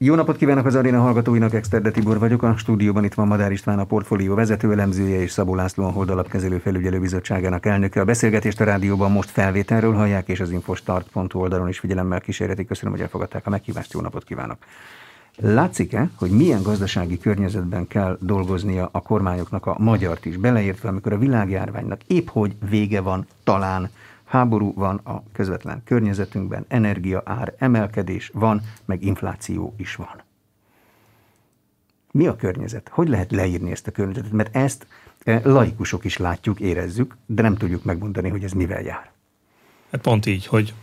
Jó napot kívánok az aréna hallgatóinak, Exterde Tibor vagyok. A stúdióban itt van Madár István, a portfólió vezető elemzője és Szabó László, a Hold Alapkezelő Felügyelőbizottságának elnöke. A beszélgetést a rádióban most felvételről hallják, és az infostart.hu oldalon is figyelemmel kísérletik. Köszönöm, hogy elfogadták a meghívást. Jó napot kívánok! Látszik-e, hogy milyen gazdasági környezetben kell dolgoznia a kormányoknak a magyart is, beleértve, amikor a világjárványnak épp hogy vége van talán, Háború van a közvetlen környezetünkben, energia ár emelkedés van, meg infláció is van. Mi a környezet? Hogy lehet leírni ezt a környezetet? Mert ezt eh, laikusok is látjuk, érezzük, de nem tudjuk megmondani, hogy ez mivel jár. Hát pont így, hogy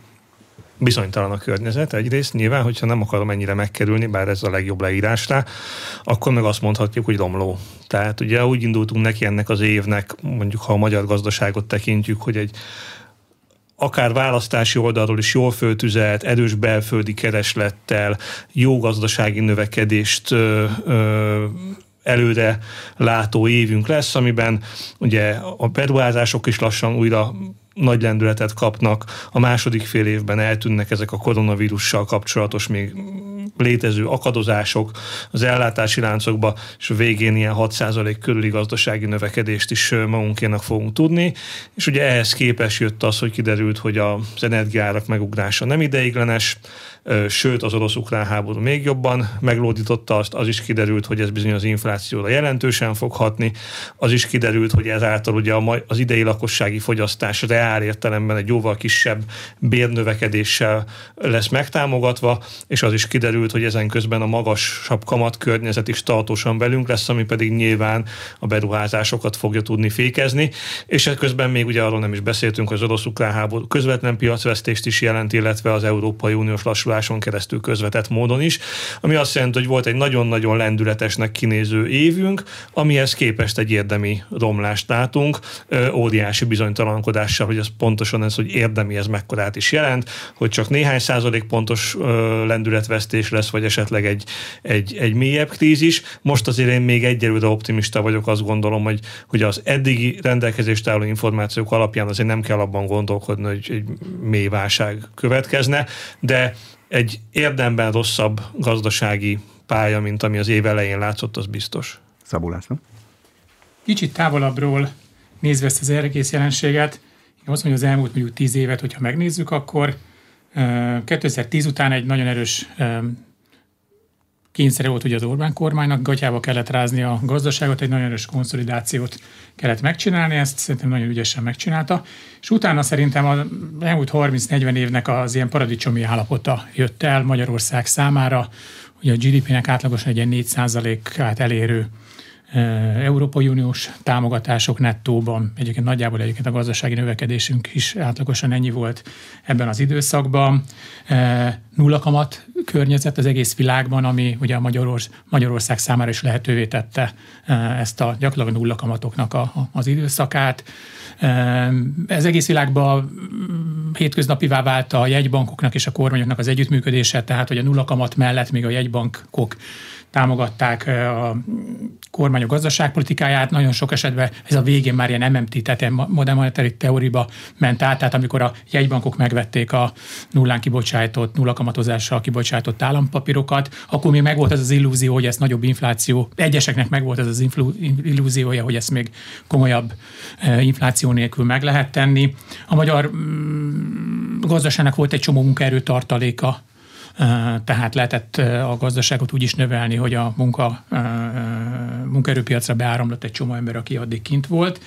bizonytalan a környezet egyrészt, nyilván, hogyha nem akarom ennyire megkerülni, bár ez a legjobb leírás rá, akkor meg azt mondhatjuk, hogy romló. Tehát ugye úgy indultunk neki ennek az évnek, mondjuk ha a magyar gazdaságot tekintjük, hogy egy akár választási oldalról is jól föltüzelt, erős belföldi kereslettel, jó gazdasági növekedést ö, ö, előre látó évünk lesz, amiben ugye a beruházások is lassan újra nagy lendületet kapnak, a második fél évben eltűnnek ezek a koronavírussal kapcsolatos még létező akadozások az ellátási láncokba, és a végén ilyen 6% körüli gazdasági növekedést is magunkénak fogunk tudni. És ugye ehhez képes jött az, hogy kiderült, hogy az energiárak megugrása nem ideiglenes, sőt az orosz-ukrán háború még jobban meglódította azt, az is kiderült, hogy ez bizony az inflációra jelentősen fog hatni, az is kiderült, hogy ezáltal ugye az idei lakossági fogyasztás reál értelemben egy jóval kisebb bérnövekedéssel lesz megtámogatva, és az is kiderült, hogy ezen közben a magasabb kamat környezet is tartósan velünk lesz, ami pedig nyilván a beruházásokat fogja tudni fékezni, és közben még ugye arról nem is beszéltünk, hogy az orosz-ukrán háború közvetlen piacvesztést is jelent, illetve az Európai Uniós lassulás utazáson keresztül közvetett módon is, ami azt jelenti, hogy volt egy nagyon-nagyon lendületesnek kinéző évünk, amihez képest egy érdemi romlást látunk, óriási bizonytalankodással, hogy ez pontosan ez, hogy érdemi ez mekkorát is jelent, hogy csak néhány százalék pontos lendületvesztés lesz, vagy esetleg egy, egy, egy mélyebb krízis. Most azért én még egyelőre optimista vagyok, azt gondolom, hogy, hogy az eddigi rendelkezést álló információk alapján azért nem kell abban gondolkodni, hogy egy mély válság következne, de egy érdemben rosszabb gazdasági pálya, mint ami az év elején látszott, az biztos. Szabó László? Kicsit távolabbról nézve ezt az egész jelenséget, én azt mondom, hogy az elmúlt mondjuk tíz évet, hogyha megnézzük, akkor 2010 után egy nagyon erős kényszere volt ugye az Orbán kormánynak, gatyába kellett rázni a gazdaságot, egy nagyon erős konszolidációt kellett megcsinálni, ezt szerintem nagyon ügyesen megcsinálta, és utána szerintem az elmúlt 30-40 évnek az ilyen paradicsomi állapota jött el Magyarország számára, hogy a GDP-nek átlagosan egy ilyen 4%-át elérő Európai Uniós támogatások nettóban, egyébként nagyjából egyébként a gazdasági növekedésünk is átlagosan ennyi volt ebben az időszakban. Nulla kamat környezet az egész világban, ami ugye a Magyarország, Magyarország számára is lehetővé tette ezt a gyakorlatilag nulla kamatoknak a, az időszakát. Ez egész világban hétköznapivá vált a jegybankoknak és a kormányoknak az együttműködése, tehát hogy a nulla kamat mellett még a jegybankok támogatták a kormányok gazdaságpolitikáját, nagyon sok esetben ez a végén már ilyen MMT, tehát modern monetary teóriba ment át, tehát amikor a jegybankok megvették a nullán kibocsájtott, nullakamatozással kibocsájtott állampapírokat, akkor még megvolt ez az illúzió, hogy ez nagyobb infláció, egyeseknek megvolt ez az illúziója, hogy ezt még komolyabb infláció nélkül meg lehet tenni. A magyar mm, gazdaságnak volt egy csomó munkaerő tartaléka tehát lehetett a gazdaságot úgy is növelni, hogy a munka, munkaerőpiacra beáramlott egy csomó ember, aki addig kint volt.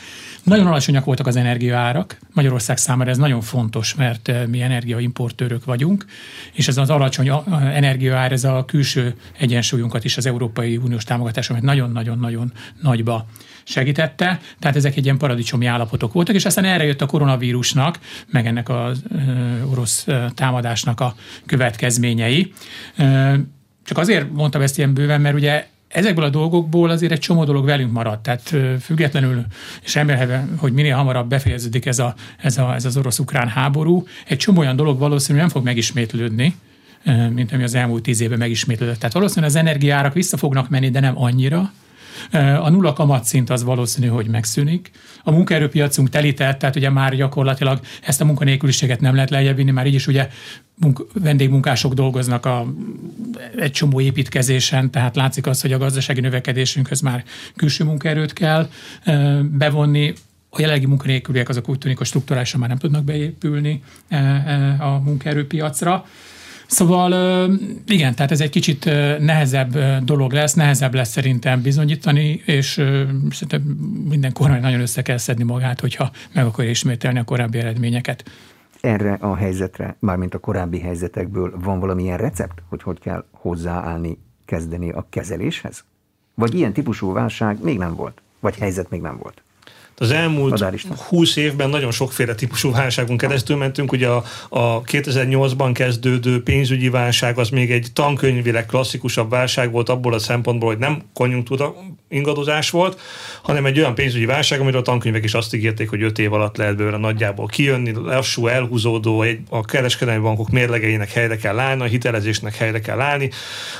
Nagyon alacsonyak voltak az energiaárak. Magyarország számára ez nagyon fontos, mert mi energiaimportőrök vagyunk, és ez az alacsony energiaár, ez a külső egyensúlyunkat is az Európai Uniós támogatásomat nagyon-nagyon-nagyon nagyba segítette, tehát ezek egy ilyen paradicsomi állapotok voltak, és aztán erre jött a koronavírusnak, meg ennek az orosz támadásnak a következményei. Csak azért mondtam ezt ilyen bőven, mert ugye ezekből a dolgokból azért egy csomó dolog velünk maradt. Tehát függetlenül, és remélhetve, hogy minél hamarabb befejeződik ez, a, ez, a, ez az orosz-ukrán háború, egy csomó olyan dolog valószínűleg nem fog megismétlődni, mint ami az elmúlt tíz évben megismétlődött. Tehát valószínűleg az energiárak vissza fognak menni, de nem annyira, A nulla kamatszint az valószínű, hogy megszűnik. A munkaerőpiacunk telített, tehát ugye már gyakorlatilag ezt a munkanélküliséget nem lehet lejjebb vinni, már így is ugye munk, vendégmunkások dolgoznak a, egy csomó építkezésen, tehát látszik az, hogy a gazdasági növekedésünkhöz már külső munkaerőt kell bevonni, a jelenlegi munkanélküliek azok úgy tűnik, hogy strukturálisan már nem tudnak beépülni a munkaerőpiacra. Szóval igen, tehát ez egy kicsit nehezebb dolog lesz, nehezebb lesz szerintem bizonyítani, és szerintem minden kormány nagyon össze kell szedni magát, hogyha meg akarja ismételni a korábbi eredményeket. Erre a helyzetre, mármint a korábbi helyzetekből van valamilyen recept, hogy hogy kell hozzáállni, kezdeni a kezeléshez? Vagy ilyen típusú válság még nem volt? Vagy helyzet még nem volt? Az elmúlt 20 évben nagyon sokféle típusú válságon keresztül mentünk. Ugye a, a 2008-ban kezdődő pénzügyi válság az még egy tankönyvileg klasszikusabb válság volt abból a szempontból, hogy nem konjunktúra ingadozás volt, hanem egy olyan pénzügyi válság, amiről a tankönyvek is azt ígérték, hogy 5 év alatt lehet belőle nagyjából kijönni, lassú, elhúzódó, egy, a kereskedelmi bankok mérlegeinek helyre kell állni, a hitelezésnek helyre kell állni.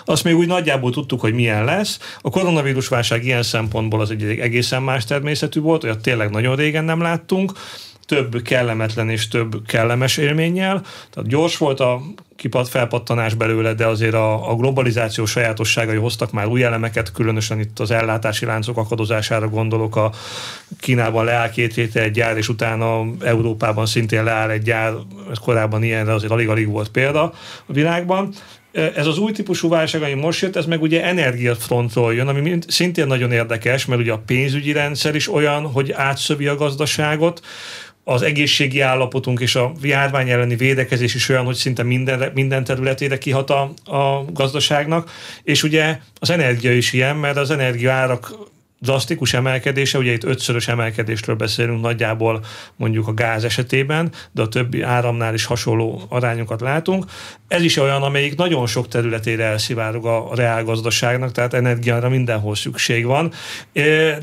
Azt még úgy nagyjából tudtuk, hogy milyen lesz. A koronavírus válság ilyen szempontból az egy egészen más természetű volt, olyat tényleg nagyon régen nem láttunk több kellemetlen és több kellemes élménnyel. Tehát gyors volt a kipat felpattanás belőle, de azért a, a globalizáció sajátosságai hoztak már új elemeket, különösen itt az ellátási láncok akadozására gondolok, a Kínában leáll két hétre egy gyár, és utána Európában szintén leáll egy gyár, korábban ilyenre azért alig-alig volt példa a világban. Ez az új típusú válság, ami most jött, ez meg ugye energiafrontról jön, ami szintén nagyon érdekes, mert ugye a pénzügyi rendszer is olyan, hogy átszövi a gazdaságot, az egészségi állapotunk és a járvány elleni védekezés is olyan, hogy szinte minden, minden területére kihat a, a gazdaságnak, és ugye az energia is ilyen, mert az energiaárak drasztikus emelkedése, ugye itt ötszörös emelkedésről beszélünk nagyjából mondjuk a gáz esetében, de a többi áramnál is hasonló arányokat látunk. Ez is olyan, amelyik nagyon sok területére elszivárog a reálgazdaságnak, tehát energiára mindenhol szükség van.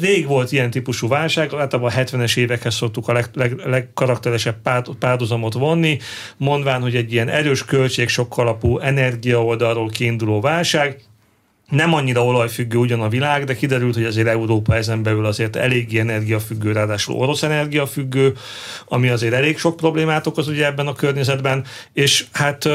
Rég volt ilyen típusú válság, általában a 70-es évekhez szoktuk a leg, leg, legkarakteresebb párhuzamot vonni, mondván, hogy egy ilyen erős költség sok alapú energia oldalról kiinduló válság, nem annyira olajfüggő ugyan a világ, de kiderült, hogy azért Európa ezen belül azért eléggé energiafüggő, ráadásul orosz energiafüggő, ami azért elég sok problémát okoz ugye ebben a környezetben, és hát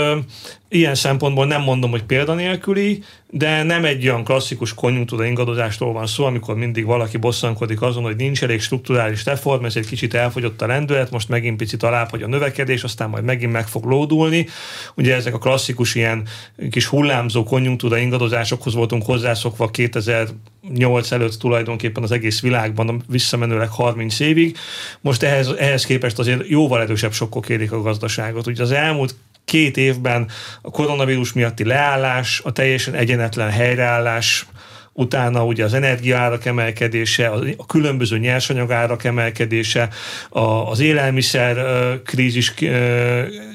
ilyen szempontból nem mondom, hogy példanélküli, de nem egy olyan klasszikus konjunktúra ingadozástól van szó, amikor mindig valaki bosszankodik azon, hogy nincs elég strukturális reform, ez kicsit elfogyott a lendület, most megint picit alább, hogy a növekedés, aztán majd megint meg fog lódulni. Ugye ezek a klasszikus ilyen kis hullámzó konjunktúra ingadozásokhoz voltunk hozzászokva 2008 előtt tulajdonképpen az egész világban, visszamenőleg 30 évig. Most ehhez, ehhez képest azért jóval erősebb sokkok érik a gazdaságot. Ugye az elmúlt két évben a koronavírus miatti leállás, a teljesen egyenetlen helyreállás, utána ugye az energiaárak emelkedése, a különböző nyersanyagárak emelkedése, az élelmiszer krízis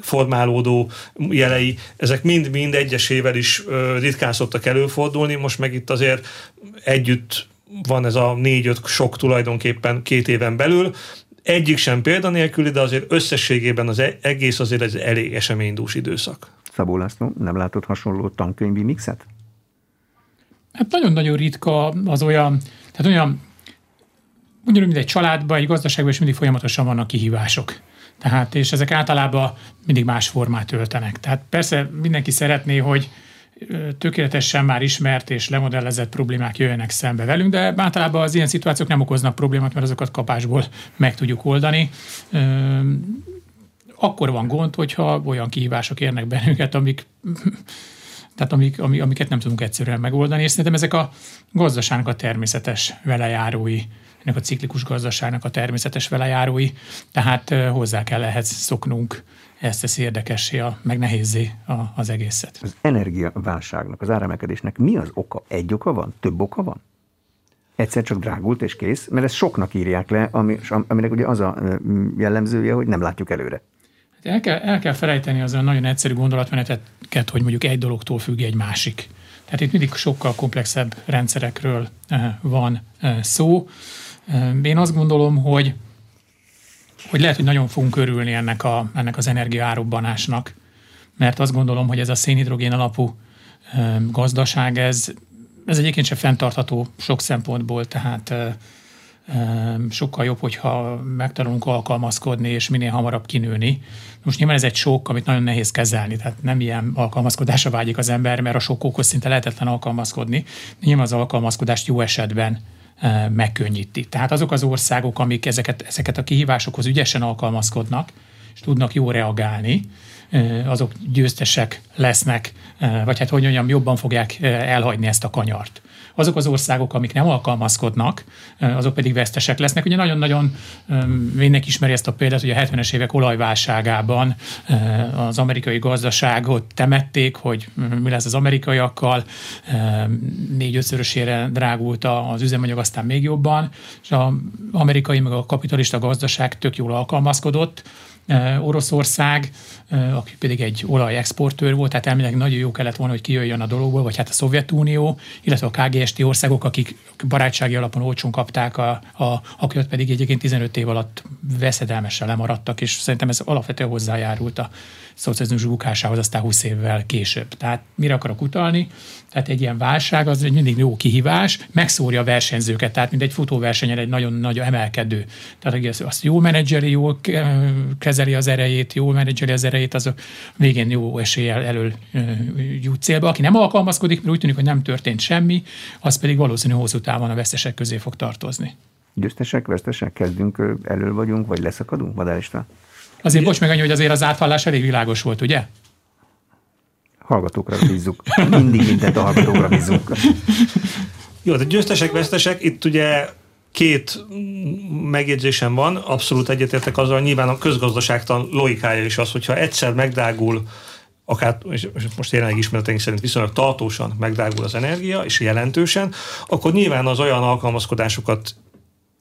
formálódó jelei, ezek mind-mind egyesével is ritkán szoktak előfordulni, most meg itt azért együtt van ez a négy-öt sok tulajdonképpen két éven belül, egyik sem példanélküli, de azért összességében az e- egész azért egy elég eseménydús időszak. Szabó László, nem látott hasonló tankönyvi mixet? Hát nagyon-nagyon ritka az olyan, tehát olyan, mondjuk, mint egy családban, egy gazdaságban is mindig folyamatosan vannak kihívások. Tehát, és ezek általában mindig más formát öltenek. Tehát persze mindenki szeretné, hogy tökéletesen már ismert és lemodellezett problémák jöjjenek szembe velünk, de általában az ilyen szituációk nem okoznak problémát, mert azokat kapásból meg tudjuk oldani. Akkor van gond, hogyha olyan kihívások érnek bennünket, amik tehát amik, amiket nem tudunk egyszerűen megoldani, és szerintem ezek a gazdaságnak a természetes velejárói, ennek a ciklikus gazdaságnak a természetes velejárói, tehát hozzá kell ehhez szoknunk ezt teszi érdekessé, a, meg nehézé a, az egészet. Az energiaválságnak, az áremelkedésnek mi az oka? Egy oka van? Több oka van? Egyszer csak drágult és kész, mert ezt soknak írják le, ami, aminek ugye az a jellemzője, hogy nem látjuk előre. Hát el kell, el kell felejteni az a nagyon egyszerű gondolatmeneteket, hogy mondjuk egy dologtól függ egy másik. Tehát itt mindig sokkal komplexebb rendszerekről van szó. Én azt gondolom, hogy hogy lehet, hogy nagyon fogunk örülni ennek, a, ennek az energiaárobbanásnak, mert azt gondolom, hogy ez a szénhidrogén alapú gazdaság, ez ez egyébként sem fenntartható sok szempontból, tehát sokkal jobb, hogyha megtanulunk alkalmazkodni, és minél hamarabb kinőni. Most nyilván ez egy sok, amit nagyon nehéz kezelni, tehát nem ilyen alkalmazkodásra vágyik az ember, mert a sokkokhoz szinte lehetetlen alkalmazkodni. Nyilván az alkalmazkodást jó esetben megkönnyíti. Tehát azok az országok, amik ezeket, ezeket a kihívásokhoz ügyesen alkalmazkodnak, és tudnak jó reagálni, azok győztesek lesznek, vagy hát hogy mondjam, jobban fogják elhagyni ezt a kanyart. Azok az országok, amik nem alkalmazkodnak, azok pedig vesztesek lesznek. Ugye nagyon-nagyon mindenki ismeri ezt a példát, hogy a 70-es évek olajválságában az amerikai gazdaságot temették, hogy mi lesz az amerikaiakkal, négy-ötszörösére drágult az üzemanyag, aztán még jobban, és az amerikai meg a kapitalista gazdaság tök jól alkalmazkodott, Oroszország, aki pedig egy olajexportőr volt, tehát elméletileg nagyon jó kellett volna, hogy kijöjjön a dologból, vagy hát a Szovjetunió, illetve a KGST országok, akik barátsági alapon olcsón kapták, a, a, akiket pedig egyébként 15 év alatt veszedelmesen lemaradtak, és szerintem ez alapvetően hozzájárult a szocializmus bukásához aztán 20 évvel később. Tehát mire akarok utalni? Tehát egy ilyen válság az egy mindig jó kihívás, megszórja a versenyzőket, tehát mint egy futóversenyen egy nagyon nagy emelkedő. Tehát azt jó menedzseri, jól kezeli az erejét, jól menedzseri az erejét, az a végén jó eséllyel elől jut célba. Aki nem alkalmazkodik, mert úgy tűnik, hogy nem történt semmi, az pedig valószínű hosszú távon a vesztesek közé fog tartozni. Győztesek, vesztesek, kezdünk, elől vagyunk, vagy leszakadunk, Madárista? Azért bocs meg annyi, hogy azért az átvallás elég világos volt, ugye? Hallgatókra bízzuk. Mindig mindent a hallgatókra bízzuk. Jó, de győztesek, vesztesek, itt ugye két megjegyzésem van, abszolút egyetértek azzal, nyilván a közgazdaságtan logikája is az, hogyha egyszer megdágul akár, és most jelenleg ismereteink szerint viszonylag tartósan megdágul az energia, és jelentősen, akkor nyilván az olyan alkalmazkodásokat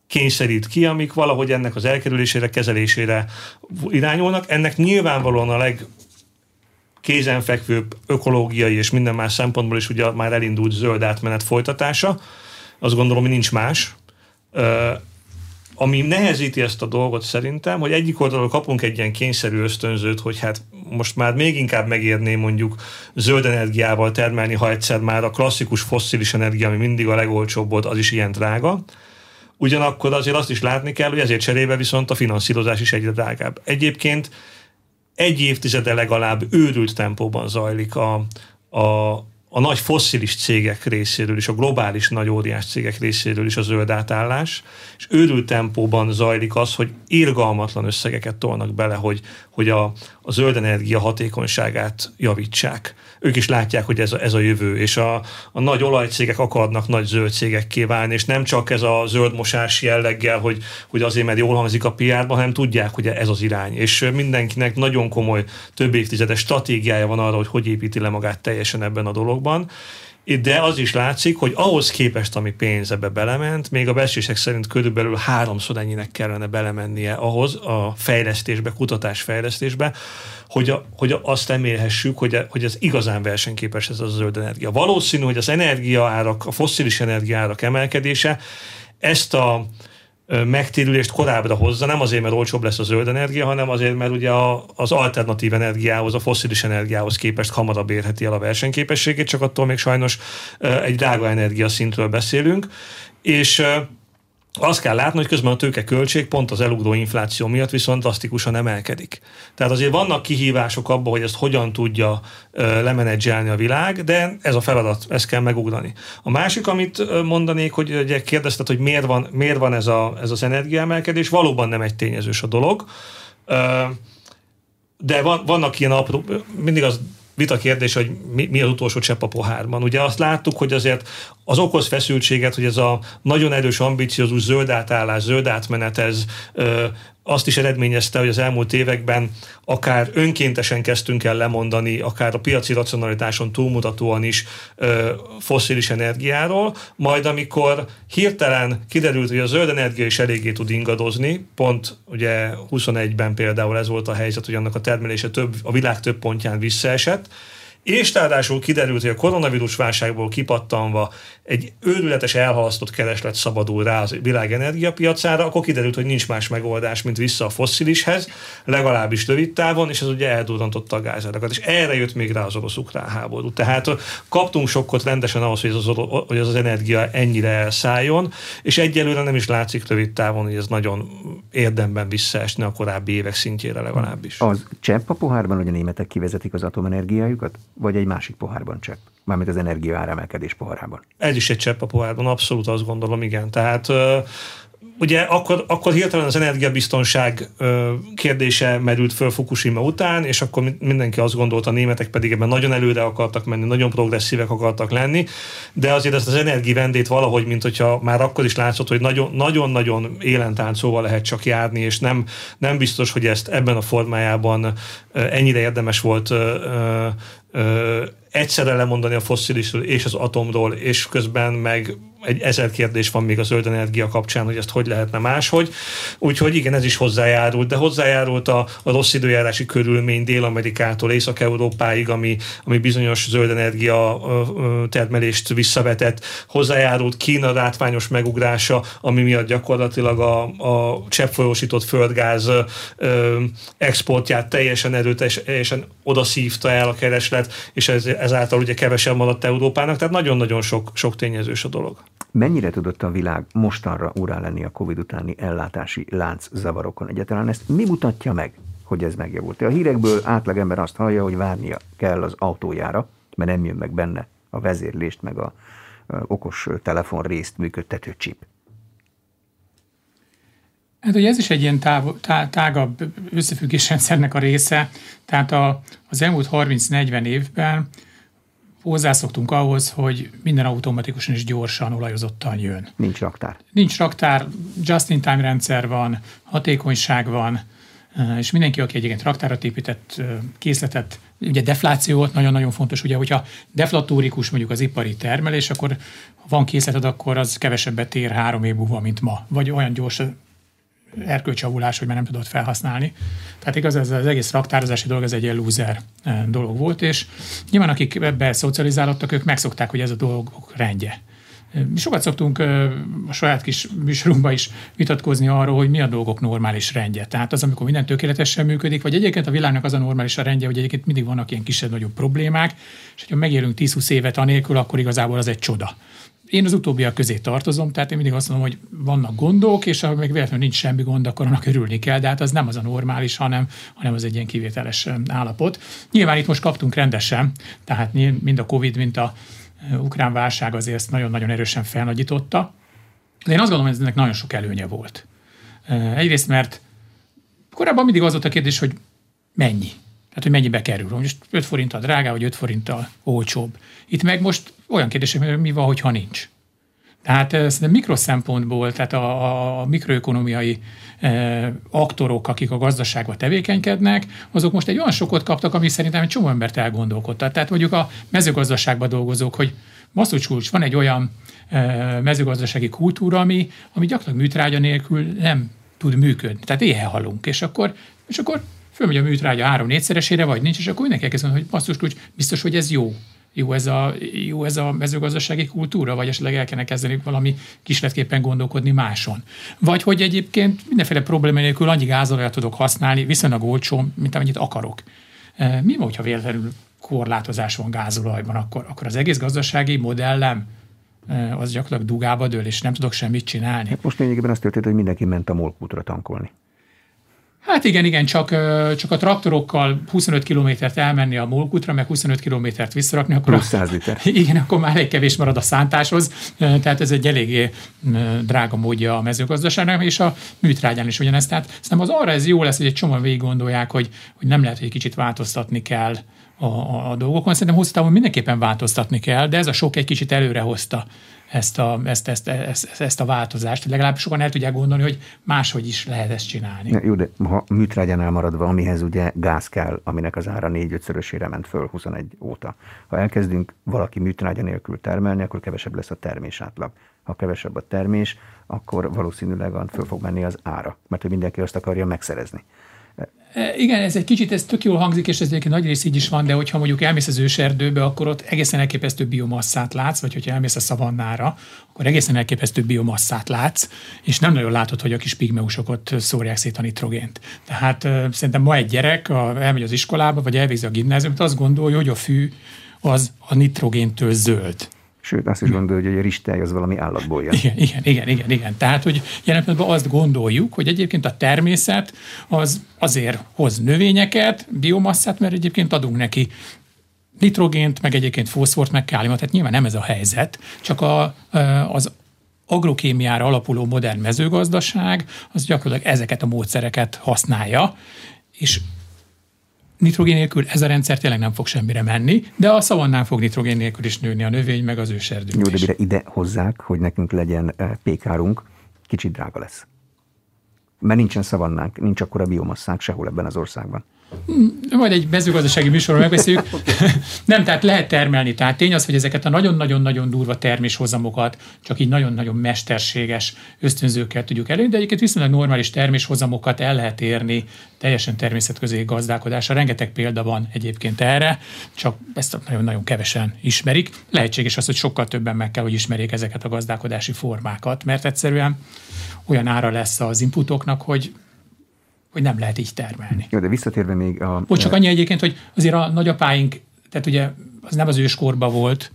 kényszerít ki, amik valahogy ennek az elkerülésére, kezelésére irányulnak. Ennek nyilvánvalóan a leg kézenfekvőbb ökológiai és minden más szempontból is ugye már elindult zöld átmenet folytatása. Azt gondolom, hogy nincs más. Ami nehezíti ezt a dolgot szerintem, hogy egyik oldalról kapunk egy ilyen kényszerű ösztönzőt, hogy hát most már még inkább megérné mondjuk zöld energiával termelni, ha egyszer már a klasszikus fosszilis energia, ami mindig a legolcsóbb volt, az is ilyen drága. Ugyanakkor azért azt is látni kell, hogy ezért cserébe viszont a finanszírozás is egyre drágább. Egyébként egy évtizede legalább őrült tempóban zajlik a, a, a nagy fosszilis cégek részéről is, a globális nagy óriás cégek részéről is a zöld átállás, és őrült tempóban zajlik az, hogy irgalmatlan összegeket tolnak bele, hogy, hogy a, a zöld energia hatékonyságát javítsák. Ők is látják, hogy ez a, ez a jövő, és a, a nagy olajcégek akarnak nagy zöld cégekké válni, és nem csak ez a zöld mosás jelleggel, hogy, hogy azért, mert jól hangzik a PR-ban, hanem tudják, hogy ez az irány. És mindenkinek nagyon komoly több évtizedes stratégiája van arra, hogy hogy építi le magát teljesen ebben a dologban de az is látszik, hogy ahhoz képest, ami pénz ebbe belement, még a beszések szerint körülbelül háromszor ennyinek kellene belemennie ahhoz a fejlesztésbe, kutatásfejlesztésbe, hogy, a, hogy azt emélhessük, hogy, a, hogy ez igazán versenyképes ez a zöld energia. Valószínű, hogy az energiaárak, a fosszilis energiaárak emelkedése ezt a megtérülést korábbra hozza, nem azért, mert olcsóbb lesz a zöld energia, hanem azért, mert ugye a, az alternatív energiához, a foszilis energiához képest hamarabb érheti el a versenyképességét, csak attól még sajnos egy drága energia szintről beszélünk, és azt kell látni, hogy közben a tőkeköltség pont az elugró infláció miatt viszont drasztikusan emelkedik. Tehát azért vannak kihívások abban, hogy ezt hogyan tudja lemenedzselni a világ, de ez a feladat, ezt kell megugrani. A másik, amit mondanék, hogy ugye kérdezted, hogy miért van, miért van ez, a, ez az energiaemelkedés, valóban nem egy tényezős a dolog. De van, vannak ilyen apró, mindig az vita kérdés, hogy mi, mi az utolsó csepp a pohárban. Ugye azt láttuk, hogy azért az okoz feszültséget, hogy ez a nagyon erős, ambiciózus zöld átállás, zöld átmenet, ez ö, azt is eredményezte, hogy az elmúlt években akár önkéntesen kezdtünk el lemondani, akár a piaci racionalitáson túlmutatóan is ö, foszilis energiáról, majd amikor hirtelen kiderült, hogy a zöld energia is eléggé tud ingadozni, pont ugye 21-ben például ez volt a helyzet, hogy annak a termelése több, a világ több pontján visszaesett, és ráadásul kiderült, hogy a koronavírus válságból kipattanva egy őrületes elhalasztott kereslet szabadul rá a világ energiapiacára, akkor kiderült, hogy nincs más megoldás, mint vissza a fosszilishez, legalábbis rövid távon, és ez ugye eldurrantotta a gázárakat. És erre jött még rá az orosz-ukrán háború. Tehát kaptunk sokkot rendesen ahhoz, hogy az, hogy az, az energia ennyire elszálljon, és egyelőre nem is látszik rövid távon, hogy ez nagyon érdemben visszaesni a korábbi évek szintjére legalábbis. Az csepp a pohárban, hogy a németek kivezetik az atomenergiájukat, vagy egy másik pohárban csepp? Mármint az energia áremelkedés pohárában. Ez is egy csepp a pohárban, abszolút azt gondolom, igen. Tehát ugye akkor, akkor hirtelen az energiabiztonság kérdése merült föl Fukushima után, és akkor mindenki azt gondolta, a németek pedig ebben nagyon előre akartak menni, nagyon progresszívek akartak lenni, de azért ezt az energivendét valahogy, mint hogyha már akkor is látszott, hogy nagyon-nagyon élentáncolva lehet csak járni, és nem, nem biztos, hogy ezt ebben a formájában ennyire érdemes volt egyszerre lemondani a fosszilisről és az atomról, és közben meg egy ezer kérdés van még a zöld energia kapcsán, hogy ezt hogy lehetne máshogy. Úgyhogy igen, ez is hozzájárult, de hozzájárult a, a rossz időjárási körülmény Dél-Amerikától Észak-Európáig, ami, ami bizonyos zöld energia termelést visszavetett. Hozzájárult Kína látványos megugrása, ami miatt gyakorlatilag a, a cseppfolyósított földgáz exportját teljesen erőteljesen odaszívta el a kereslet, és ez, ezáltal ugye kevesebb maradt Európának, tehát nagyon-nagyon sok, sok tényezős a dolog. Mennyire tudott a világ mostanra urá lenni a Covid utáni ellátási lánc zavarokon? Egyáltalán ezt mi mutatja meg, hogy ez megjavult? A hírekből átlagember azt hallja, hogy várnia kell az autójára, mert nem jön meg benne a vezérlést, meg a okos telefon részt működtető chip. Hát ugye ez is egy ilyen táv, tá, tágabb összefüggésrendszernek a része. Tehát a, az elmúlt 30-40 évben hozzászoktunk ahhoz, hogy minden automatikusan és gyorsan, olajozottan jön. Nincs raktár. Nincs raktár, just-in-time rendszer van, hatékonyság van, eh, és mindenki, aki egyébként raktárat épített, eh, készletet, ugye defláció nagyon-nagyon fontos, ugye, hogyha deflatórikus mondjuk az ipari termelés, akkor ha van készleted, akkor az kevesebbet ér három év múlva, mint ma. Vagy olyan gyors erkölcsavulás, hogy már nem tudott felhasználni. Tehát igaz, ez az egész raktározási dolog, ez egy ilyen loser eh, dolog volt, és nyilván akik ebbe szocializálódtak, ők megszokták, hogy ez a dolgok rendje. Mi sokat szoktunk eh, a saját kis műsorunkban is vitatkozni arról, hogy mi a dolgok normális rendje. Tehát az, amikor minden tökéletesen működik, vagy egyébként a világnak az a normális a rendje, hogy egyébként mindig vannak ilyen kisebb-nagyobb problémák, és hogyha megélünk 10-20 évet anélkül, akkor igazából az egy csoda. Én az utóbbiak közé tartozom, tehát én mindig azt mondom, hogy vannak gondok, és ha meg véletlenül nincs semmi gond, akkor annak örülni kell, de hát az nem az a normális, hanem, hanem az egy ilyen kivételes állapot. Nyilván itt most kaptunk rendesen, tehát mind a Covid, mint a ukrán válság azért ezt nagyon-nagyon erősen felnagyította. De én azt gondolom, hogy ennek nagyon sok előnye volt. Egyrészt, mert korábban mindig az volt a kérdés, hogy mennyi. Tehát, hogy mennyibe kerül. Most 5 forinttal drágább, vagy 5 forinttal olcsóbb. Itt meg most olyan kérdés, hogy mi van, hogyha nincs. Tehát szerintem mikroszempontból, tehát a, a mikroökonomiai e, aktorok, akik a gazdaságban tevékenykednek, azok most egy olyan sokot kaptak, ami szerintem egy csomó embert elgondolkodtat. Tehát mondjuk a mezőgazdaságban dolgozók, hogy basszus kulcs, van egy olyan e, mezőgazdasági kultúra, ami, ami gyakorlatilag műtrágya nélkül nem tud működni. Tehát éhe halunk. És akkor, és akkor fölmegy a műtrágya három-négyszeresére, vagy nincs, és akkor mindenki elkezd hogy basszus kulcs, biztos, hogy ez jó jó ez, a, jó ez a mezőgazdasági kultúra, vagy esetleg el kellene kezdeni valami kisletképpen gondolkodni máson. Vagy hogy egyébként mindenféle probléma nélkül annyi gázolajat tudok használni, viszonylag olcsó, mint amennyit akarok. E, mi van, hogyha véletlenül korlátozás van gázolajban, akkor, akkor az egész gazdasági modellem e, az gyakorlatilag dugába dől, és nem tudok semmit csinálni. Hát most lényegében azt történt, hogy mindenki ment a molkútra tankolni. Hát igen, igen, csak, csak a traktorokkal 25 kilométert elmenni a molkutra, meg 25 kilométert visszarakni, akkor... Plusz 100 liter. Igen, akkor már egy kevés marad a szántáshoz, tehát ez egy eléggé drága módja a mezőgazdaságnak, és a műtrágyán is ugyanezt. Tehát szerintem az arra ez jó lesz, hogy egy csomóan végig gondolják, hogy, hogy nem lehet, hogy egy kicsit változtatni kell a, a, a dolgokon. Szerintem hosszú távon mindenképpen változtatni kell, de ez a sok egy kicsit előre hozta ezt a, ezt, ezt, ezt, ezt a változást. Legalább sokan el tudják gondolni, hogy máshogy is lehet ezt csinálni. Jó, de ha műtrágyánál maradva, amihez ugye gáz kell, aminek az ára négy-ötszörösére ment föl 21 óta. Ha elkezdünk valaki műtrágya nélkül termelni, akkor kevesebb lesz a termés átlag. Ha kevesebb a termés, akkor valószínűleg föl fog menni az ára, mert hogy mindenki azt akarja megszerezni. E, igen, ez egy kicsit, ez tök jól hangzik, és ez egyébként nagy rész így is van, de hogyha mondjuk elmész az őserdőbe, akkor ott egészen elképesztő biomasszát látsz, vagy hogyha elmész a szavannára, akkor egészen elképesztő biomasszát látsz, és nem nagyon látod, hogy a kis pigmeusok ott szórják szét a nitrogént. Tehát szerintem ma egy gyerek a, elmegy az iskolába, vagy elvégzi a gimnáziumot, azt gondolja, hogy a fű az a nitrogéntől zöld. Sőt, azt is gondolja, hogy a ristály az valami állatból jön. Igen, igen, igen, igen, igen. Tehát, hogy jelen pillanatban azt gondoljuk, hogy egyébként a természet az azért hoz növényeket, biomasszát, mert egyébként adunk neki nitrogént, meg egyébként foszfort, meg káliumot, tehát nyilván nem ez a helyzet, csak a, az agrokémiára alapuló modern mezőgazdaság az gyakorlatilag ezeket a módszereket használja, és nitrogén nélkül ez a rendszer tényleg nem fog semmire menni, de a szavannán fog nitrogén nélkül is nőni a növény, meg az őserdő. Jó, de mire ide hozzák, hogy nekünk legyen eh, pékárunk, kicsit drága lesz. Mert nincsen szavannánk, nincs akkora biomasszánk sehol ebben az országban. Majd egy mezőgazdasági műsorban megbeszéljük. nem, tehát lehet termelni. Tehát tény az, hogy ezeket a nagyon-nagyon-nagyon durva terméshozamokat csak így nagyon-nagyon mesterséges ösztönzőkkel tudjuk elérni, de egyébként viszonylag normális terméshozamokat el lehet érni teljesen természetközi gazdálkodásra. Rengeteg példa van egyébként erre, csak ezt nagyon-nagyon kevesen ismerik. Lehetséges az, hogy sokkal többen meg kell, hogy ismerjék ezeket a gazdálkodási formákat, mert egyszerűen olyan ára lesz az inputoknak, hogy hogy nem lehet így termelni. Jó, de visszatérve még a... Bocs, csak annyi egyébként, hogy azért a nagyapáink, tehát ugye az nem az őskorba volt,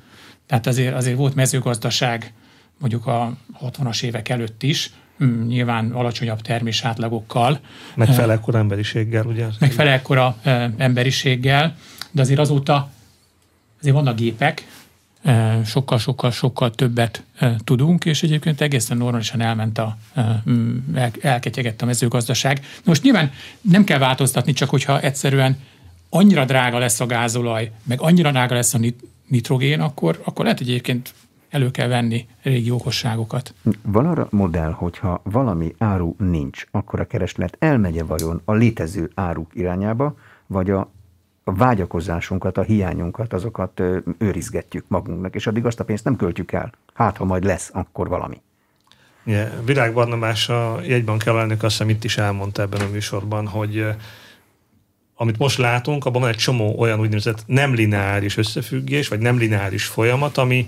tehát azért, azért volt mezőgazdaság mondjuk a 60-as évek előtt is, hm, nyilván alacsonyabb termés átlagokkal. Meg felekkora emberiséggel, ugye? Meg felekkora emberiséggel, de azért azóta azért vannak gépek, sokkal-sokkal-sokkal többet tudunk, és egyébként egészen normálisan elment a, elketyegett a mezőgazdaság. Most nyilván nem kell változtatni, csak hogyha egyszerűen annyira drága lesz a gázolaj, meg annyira drága lesz a nitrogén, akkor, akkor lehet, egyébként elő kell venni régi okosságokat. Van arra modell, hogyha valami áru nincs, akkor a kereslet elmegye vajon a létező áruk irányába, vagy a a vágyakozásunkat, a hiányunkat, azokat őrizgetjük magunknak, és addig azt a pénzt nem költjük el. Hát, ha majd lesz, akkor valami. Yeah, Virág Barnabás, a jegybank elnök azt hiszem itt is elmondta ebben a műsorban, hogy amit most látunk, abban van egy csomó olyan úgynevezett nem lineáris összefüggés, vagy nem lineáris folyamat, ami,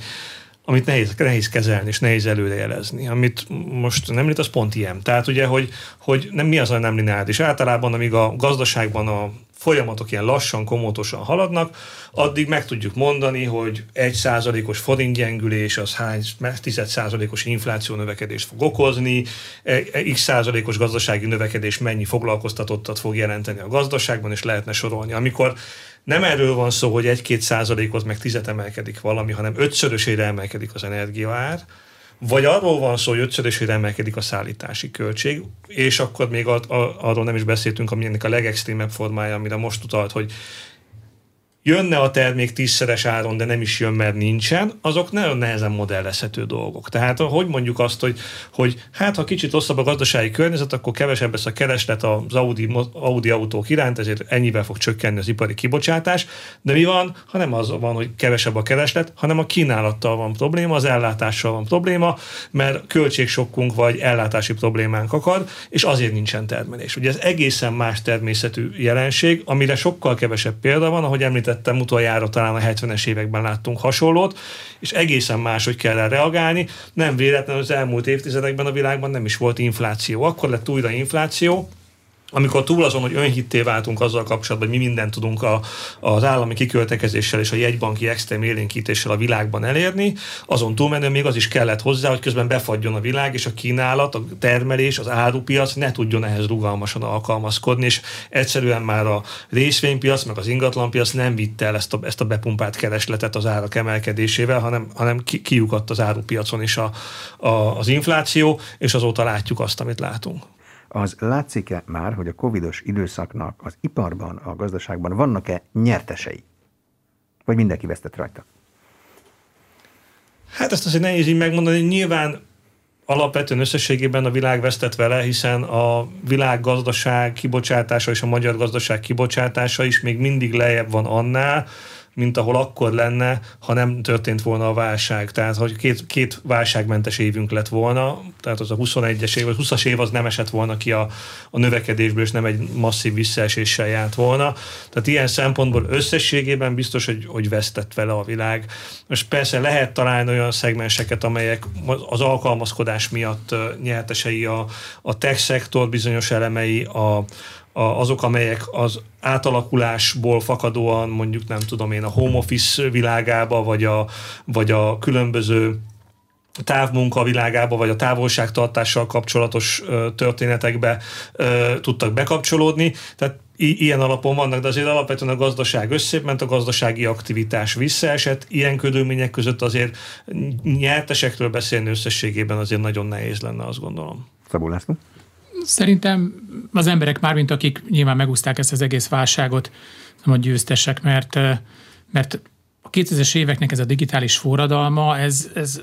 amit nehéz, nehéz kezelni és nehéz előrejelezni. Amit most nem az pont ilyen. Tehát ugye, hogy, hogy nem, mi az a nem lineáris. Általában, amíg a gazdaságban a folyamatok ilyen lassan, komótosan haladnak, addig meg tudjuk mondani, hogy egy százalékos forintgyengülés az hány tized százalékos infláció növekedést fog okozni, e, e, x százalékos gazdasági növekedés mennyi foglalkoztatottat fog jelenteni a gazdaságban, és lehetne sorolni. Amikor nem erről van szó, hogy egy-két százalékot meg tizet emelkedik valami, hanem ötszörösére emelkedik az energiaár, vagy arról van szó, hogy ötszörösére emelkedik a szállítási költség, és akkor még a, a, arról nem is beszéltünk, ami ennek a legextrémebb formája, amire most utalt, hogy jönne a termék tízszeres áron, de nem is jön, mert nincsen, azok nagyon nehezen modellezhető dolgok. Tehát hogy mondjuk azt, hogy, hogy hát ha kicsit rosszabb a gazdasági környezet, akkor kevesebb lesz a kereslet az Audi, Audi autók iránt, ezért ennyivel fog csökkenni az ipari kibocsátás, de mi van, ha nem az van, hogy kevesebb a kereslet, hanem a kínálattal van probléma, az ellátással van probléma, mert költségsokkunk vagy ellátási problémánk akad, és azért nincsen termelés. Ugye ez egészen más természetű jelenség, amire sokkal kevesebb példa van, ahogy említett említettem, utoljára talán a 70-es években láttunk hasonlót, és egészen máshogy kell erre reagálni. Nem véletlenül az elmúlt évtizedekben a világban nem is volt infláció. Akkor lett újra infláció, amikor túl azon, hogy önhitté váltunk azzal kapcsolatban, hogy mi mindent tudunk a, az állami kiköltekezéssel és a jegybanki extrém élénkítéssel a világban elérni, azon túlmenő még az is kellett hozzá, hogy közben befagyjon a világ, és a kínálat, a termelés, az árupiac ne tudjon ehhez rugalmasan alkalmazkodni, és egyszerűen már a részvénypiac, meg az ingatlanpiac nem vitte el ezt a, ezt a bepumpált keresletet az árak emelkedésével, hanem, hanem ki, kiukadt az árupiacon is a, a, az infláció, és azóta látjuk azt, amit látunk. Az látszik-e már, hogy a covidos időszaknak az iparban, a gazdaságban vannak-e nyertesei? Vagy mindenki vesztett rajta? Hát ezt azért nehéz így megmondani. Nyilván alapvetően összességében a világ vesztett vele, hiszen a világ gazdaság kibocsátása és a magyar gazdaság kibocsátása is még mindig lejjebb van annál, mint ahol akkor lenne, ha nem történt volna a válság. Tehát, hogy két, két válságmentes évünk lett volna, tehát az a 21-es év, vagy 20-as év az nem esett volna ki a, a növekedésből, és nem egy masszív visszaeséssel járt volna. Tehát ilyen szempontból összességében biztos, hogy, hogy vesztett vele a világ. Most persze lehet találni olyan szegmenseket, amelyek az alkalmazkodás miatt nyertesei a, a tech szektor bizonyos elemei, a, azok, amelyek az átalakulásból fakadóan mondjuk nem tudom én a home office világába, vagy a, vagy a különböző távmunka világába, vagy a távolságtartással kapcsolatos ö, történetekbe ö, tudtak bekapcsolódni. Tehát i- ilyen alapon vannak, de azért alapvetően a gazdaság összépment, a gazdasági aktivitás visszaesett. Ilyen körülmények között azért nyertesekről beszélni összességében azért nagyon nehéz lenne, azt gondolom. Szabó László? Szerintem az emberek már, mint akik nyilván megúzták ezt az egész válságot, nem a győztesek, mert, mert a 2000-es éveknek ez a digitális forradalma, ez, ez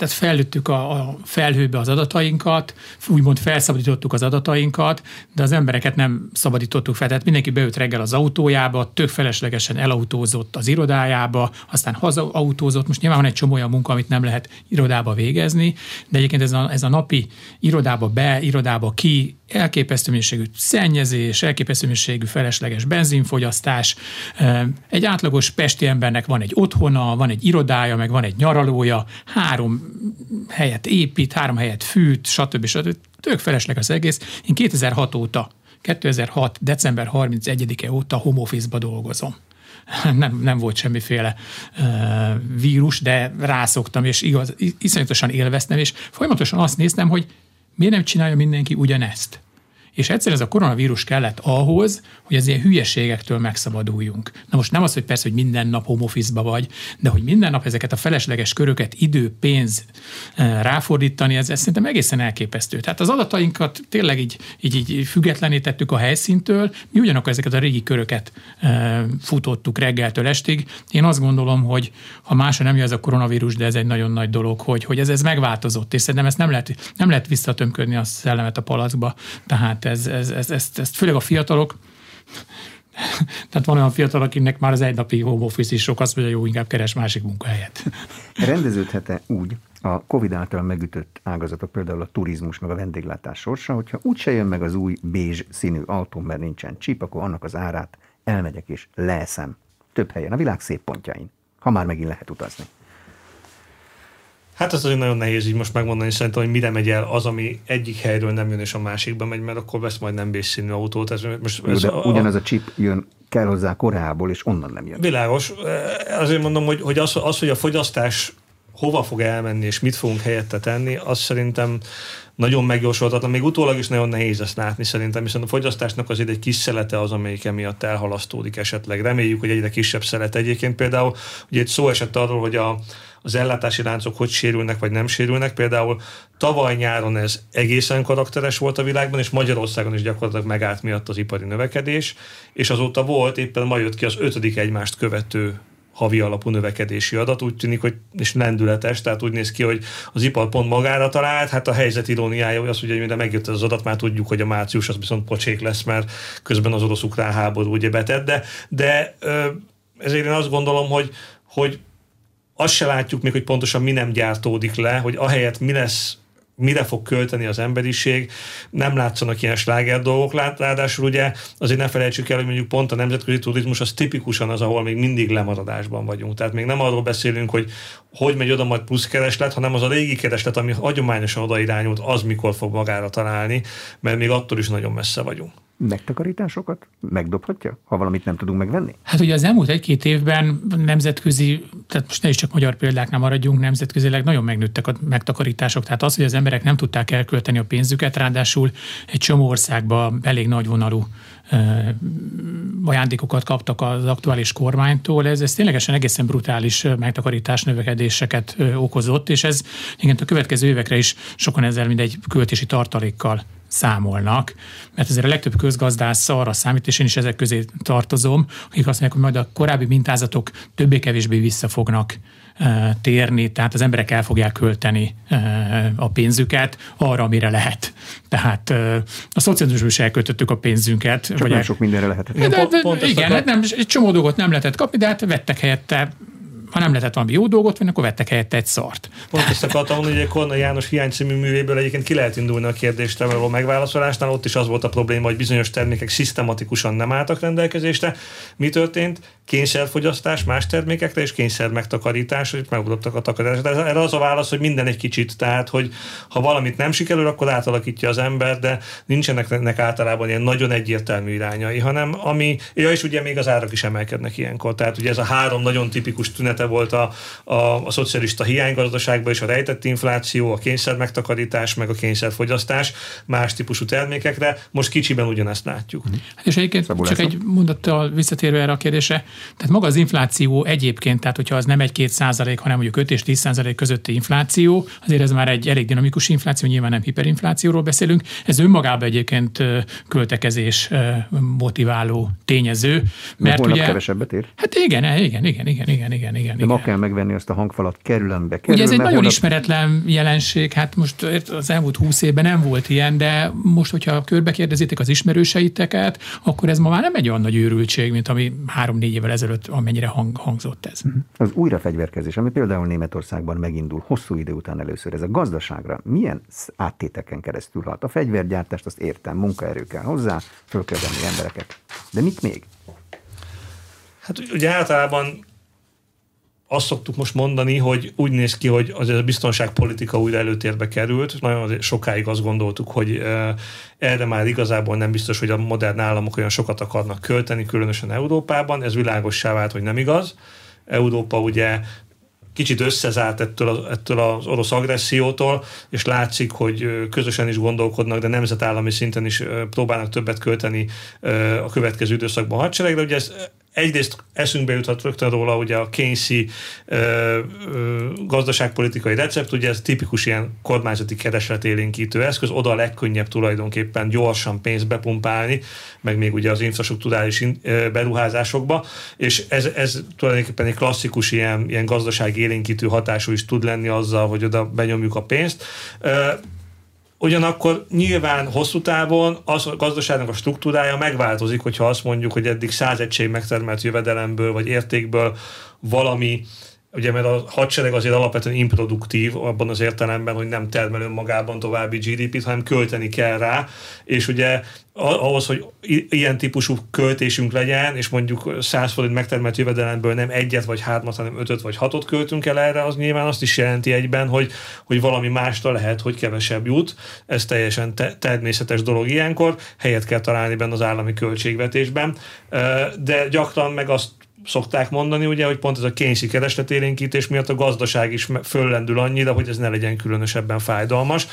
tehát fellőttük a, a felhőbe az adatainkat, úgymond felszabadítottuk az adatainkat, de az embereket nem szabadítottuk fel. Tehát mindenki beült reggel az autójába, tök feleslegesen elautózott az irodájába, aztán hazautózott. Most nyilván van egy csomó olyan munka, amit nem lehet irodába végezni, de egyébként ez a, ez a napi irodába be, irodába ki, elképesztő mennyiségű szennyezés, elképesztő mennyiségű felesleges benzinfogyasztás. Egy átlagos pesti embernek van egy otthona, van egy irodája, meg van egy nyaralója, három helyet épít, három helyet fűt, stb. stb. Tök felesleg az egész. Én 2006 óta, 2006. december 31-e óta home office-ba dolgozom nem, nem volt semmiféle uh, vírus, de rászoktam, és igaz, iszonyatosan élveztem, és folyamatosan azt néztem, hogy miért nem csinálja mindenki ugyanezt. És egyszer ez a koronavírus kellett ahhoz, hogy az ilyen hülyeségektől megszabaduljunk. Na most nem az, hogy persze, hogy minden nap home office vagy, de hogy minden nap ezeket a felesleges köröket, idő, pénz eh, ráfordítani, ez, ez szerintem egészen elképesztő. Tehát az adatainkat tényleg így, így, így függetlenítettük a helyszíntől, mi ugyanakkor ezeket a régi köröket e, futottuk reggeltől estig. Én azt gondolom, hogy ha másra nem jön ez a koronavírus, de ez egy nagyon nagy dolog, hogy, hogy ez, ez megváltozott, és szerintem ezt nem lehet, nem lehet visszatömködni a szellemet a palackba. Tehát ez, ez, ez, ez, ez főleg a fiatalok, tehát van olyan fiatal, akinek már az egynapi home office is sok, azt mondja, jó, inkább keres másik munkahelyet. Rendeződhet-e úgy a Covid által megütött ágazatok, például a turizmus, meg a vendéglátás sorsa, hogyha úgyse jön meg az új bézs színű autó, mert nincsen csíp, akkor annak az árát elmegyek és leeszem több helyen, a világ szép pontjain, ha már megint lehet utazni. Hát azért nagyon nehéz így most megmondani, szerintem, hogy mire megy el az, ami egyik helyről nem jön és a másikba megy, mert akkor vesz majd nem bészszínű autót. Ez, most, ez de a, ugyanaz a chip jön kell hozzá Koreából, és onnan nem jön. Világos. Azért mondom, hogy, hogy az, az, hogy a fogyasztás hova fog elmenni, és mit fogunk helyette tenni, az szerintem nagyon megjósoltatlan. Még utólag is nagyon nehéz ezt látni szerintem, hiszen a fogyasztásnak azért egy kis szelete az, amelyik emiatt elhalasztódik esetleg. Reméljük, hogy egyre kisebb szelet egyébként. Például ugye egy szó esett arról, hogy a, az ellátási láncok hogy sérülnek, vagy nem sérülnek. Például tavaly nyáron ez egészen karakteres volt a világban, és Magyarországon is gyakorlatilag megállt miatt az ipari növekedés, és azóta volt, éppen ma jött ki az ötödik egymást követő havi alapú növekedési adat, úgy tűnik, hogy és lendületes, tehát úgy néz ki, hogy az ipar pont magára talált, hát a helyzet iróniája, hogy az, hogy mire megjött az adat, már tudjuk, hogy a március az viszont pocsék lesz, mert közben az orosz-ukrán háború ugye betett, de, de ezért én azt gondolom, hogy, hogy azt se látjuk még, hogy pontosan mi nem gyártódik le, hogy ahelyett mi lesz mire fog költeni az emberiség, nem látszanak ilyen sláger dolgok, ráadásul ugye azért ne felejtsük el, hogy mondjuk pont a nemzetközi turizmus az tipikusan az, ahol még mindig lemaradásban vagyunk. Tehát még nem arról beszélünk, hogy hogy megy oda majd plusz kereslet, hanem az a régi kereslet, ami hagyományosan oda irányult, az mikor fog magára találni, mert még attól is nagyon messze vagyunk megtakarításokat megdobhatja, ha valamit nem tudunk megvenni? Hát ugye az elmúlt egy-két évben nemzetközi, tehát most ne is csak magyar példáknál maradjunk, nemzetközileg nagyon megnőttek a megtakarítások. Tehát az, hogy az emberek nem tudták elkölteni a pénzüket, ráadásul egy csomó országban elég nagy vonalú ajándékokat kaptak az aktuális kormánytól, ez, ez ténylegesen egészen brutális megtakarítás növekedéseket okozott, és ez igen, a következő évekre is sokan ezzel mint egy költési tartalékkal számolnak, mert azért a legtöbb közgazdász arra számít, és én is ezek közé tartozom, akik azt mondják, hogy majd a korábbi mintázatok többé-kevésbé vissza fognak térni, tehát az emberek el fogják költeni a pénzüket arra, amire lehet. Tehát a szocializmusban is elköltöttük a pénzünket. Csak vagy nem el... sok mindenre lehetett. De, de, de, igen, hát nem, egy csomó dolgot nem lehetett kapni, de hát vettek helyette ha nem lehetett valami jó dolgot venni, akkor vettek helyette egy szart. Pont ezt akartam mondani, hogy Korna János hiány című művéből egyébként ki lehet indulni a kérdést való megválaszolásnál. Ott is az volt a probléma, hogy bizonyos termékek szisztematikusan nem álltak rendelkezésre. Mi történt? Kényszerfogyasztás más termékekre és kényszer megtakarítás, hogy megugrottak a takarítás. De erre az a válasz, hogy minden egy kicsit. Tehát, hogy ha valamit nem sikerül, akkor átalakítja az ember, de nincsenek általában ilyen nagyon egyértelmű irányai, hanem ami, ja, és ugye még az árak is emelkednek ilyenkor. Tehát ugye ez a három nagyon tipikus tünet tünete volt a, a, a szocialista hiánygazdaságban és a rejtett infláció, a kényszer megtakarítás, meg a kényszerfogyasztás más típusú termékekre. Most kicsiben ugyanezt látjuk. Hát és egyébként Szabul csak egy mondattal visszatérve erre a kérdésre, tehát maga az infláció egyébként, tehát hogyha az nem egy-két százalék, hanem mondjuk 5 és 10 százalék közötti infláció, azért ez már egy elég dinamikus infláció, nyilván nem hiperinflációról beszélünk. Ez önmagában egyébként költekezés motiváló tényező. Mert ugye, kevesebbet ér? Hát igen, igen, igen, igen, igen, igen, igen. De igen. ma kell megvenni azt a hangfalat, kerülembe. Kerül, Ugye ez egy nagyon holnap... ismeretlen jelenség, hát most az elmúlt húsz évben nem volt ilyen, de most, hogyha körbe kérdezitek az ismerőseiteket, akkor ez ma már nem egy olyan nagy őrültség, mint ami három-négy évvel ezelőtt, amennyire hang, hangzott ez. Mhm. Az újrafegyverkezés, ami például Németországban megindul hosszú idő után először, ez a gazdaságra milyen áttéteken keresztül hat? A fegyvergyártást azt értem, munkaerő kell hozzá, föl kell embereket. De mit még? Hát ugye általában azt szoktuk most mondani, hogy úgy néz ki, hogy az a biztonságpolitika újra előtérbe került. Nagyon sokáig azt gondoltuk, hogy erre már igazából nem biztos, hogy a modern államok olyan sokat akarnak költeni, különösen Európában. Ez világossá vált, hogy nem igaz. Európa ugye kicsit összezárt ettől, az, ettől az orosz agressziótól, és látszik, hogy közösen is gondolkodnak, de nemzetállami szinten is próbálnak többet költeni a következő időszakban a hadseregre. Ugye ez egyrészt eszünkbe juthat rögtön róla ugye a Keynesi ö, ö, gazdaságpolitikai recept, ugye ez tipikus ilyen kormányzati keresletélénkítő eszköz, oda a legkönnyebb tulajdonképpen gyorsan pénzt bepumpálni, meg még ugye az infrastruktúrális beruházásokba, és ez, ez tulajdonképpen egy klasszikus ilyen, ilyen gazdasági élénkítő hatású is tud lenni azzal, hogy oda benyomjuk a pénzt. Ugyanakkor nyilván hosszú távon az a gazdaságnak a struktúrája megváltozik, hogyha azt mondjuk, hogy eddig száz egység megtermelt jövedelemből vagy értékből valami Ugye, mert a hadsereg azért alapvetően improduktív abban az értelemben, hogy nem termel önmagában további GDP-t, hanem költeni kell rá, és ugye ahhoz, hogy ilyen típusú költésünk legyen, és mondjuk 100 forint megtermelt jövedelemből nem egyet vagy hármat, hanem ötöt vagy hatot költünk el erre, az nyilván azt is jelenti egyben, hogy, hogy valami másra lehet, hogy kevesebb jut. Ez teljesen te- természetes dolog ilyenkor, helyet kell találni benne az állami költségvetésben, de gyakran meg azt szokták mondani, ugye, hogy pont ez a kényszi keresletélénkítés miatt a gazdaság is föllendül annyira, hogy ez ne legyen különösebben fájdalmas.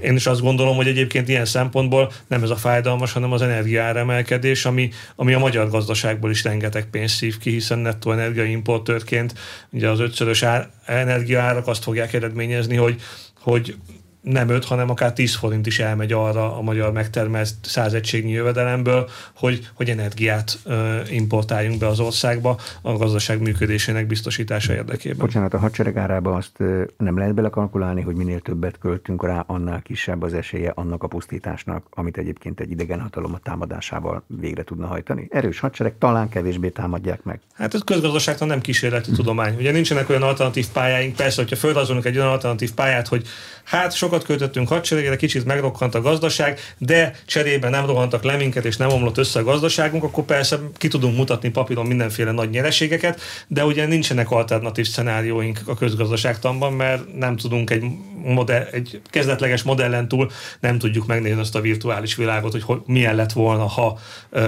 Én is azt gondolom, hogy egyébként ilyen szempontból nem ez a fájdalmas, hanem az energiáremelkedés, ami, ami a magyar gazdaságból is rengeteg pénzt szív ki, hiszen nettó energiaimportőrként ugye az ötszörös ár, energiaárak azt fogják eredményezni, hogy hogy nem 5, hanem akár 10 forint is elmegy arra a magyar megtermelt 100 egységnyi jövedelemből, hogy, hogy energiát ö, importáljunk be az országba a gazdaság működésének biztosítása érdekében. Bocsánat, a hadsereg árába azt nem lehet belekalkulálni, hogy minél többet költünk rá, annál kisebb az esélye annak a pusztításnak, amit egyébként egy idegen hatalom a támadásával végre tudna hajtani. Erős hadsereg talán kevésbé támadják meg. Hát ez közgazdaságtan nem kísérleti tudomány. Ugye nincsenek olyan alternatív pályáink, persze, hogyha fölrajzolunk egy olyan alternatív pályát, hogy hát sok sokat költöttünk hadseregre, kicsit megrokkant a gazdaság, de cserébe nem rohantak le minket, és nem omlott össze a gazdaságunk, akkor persze ki tudunk mutatni papíron mindenféle nagy nyereségeket, de ugye nincsenek alternatív szenárióink a közgazdaságtanban, mert nem tudunk egy, modell, egy kezdetleges modellen túl nem tudjuk megnézni azt a virtuális világot, hogy, hogy milyen lett volna, ha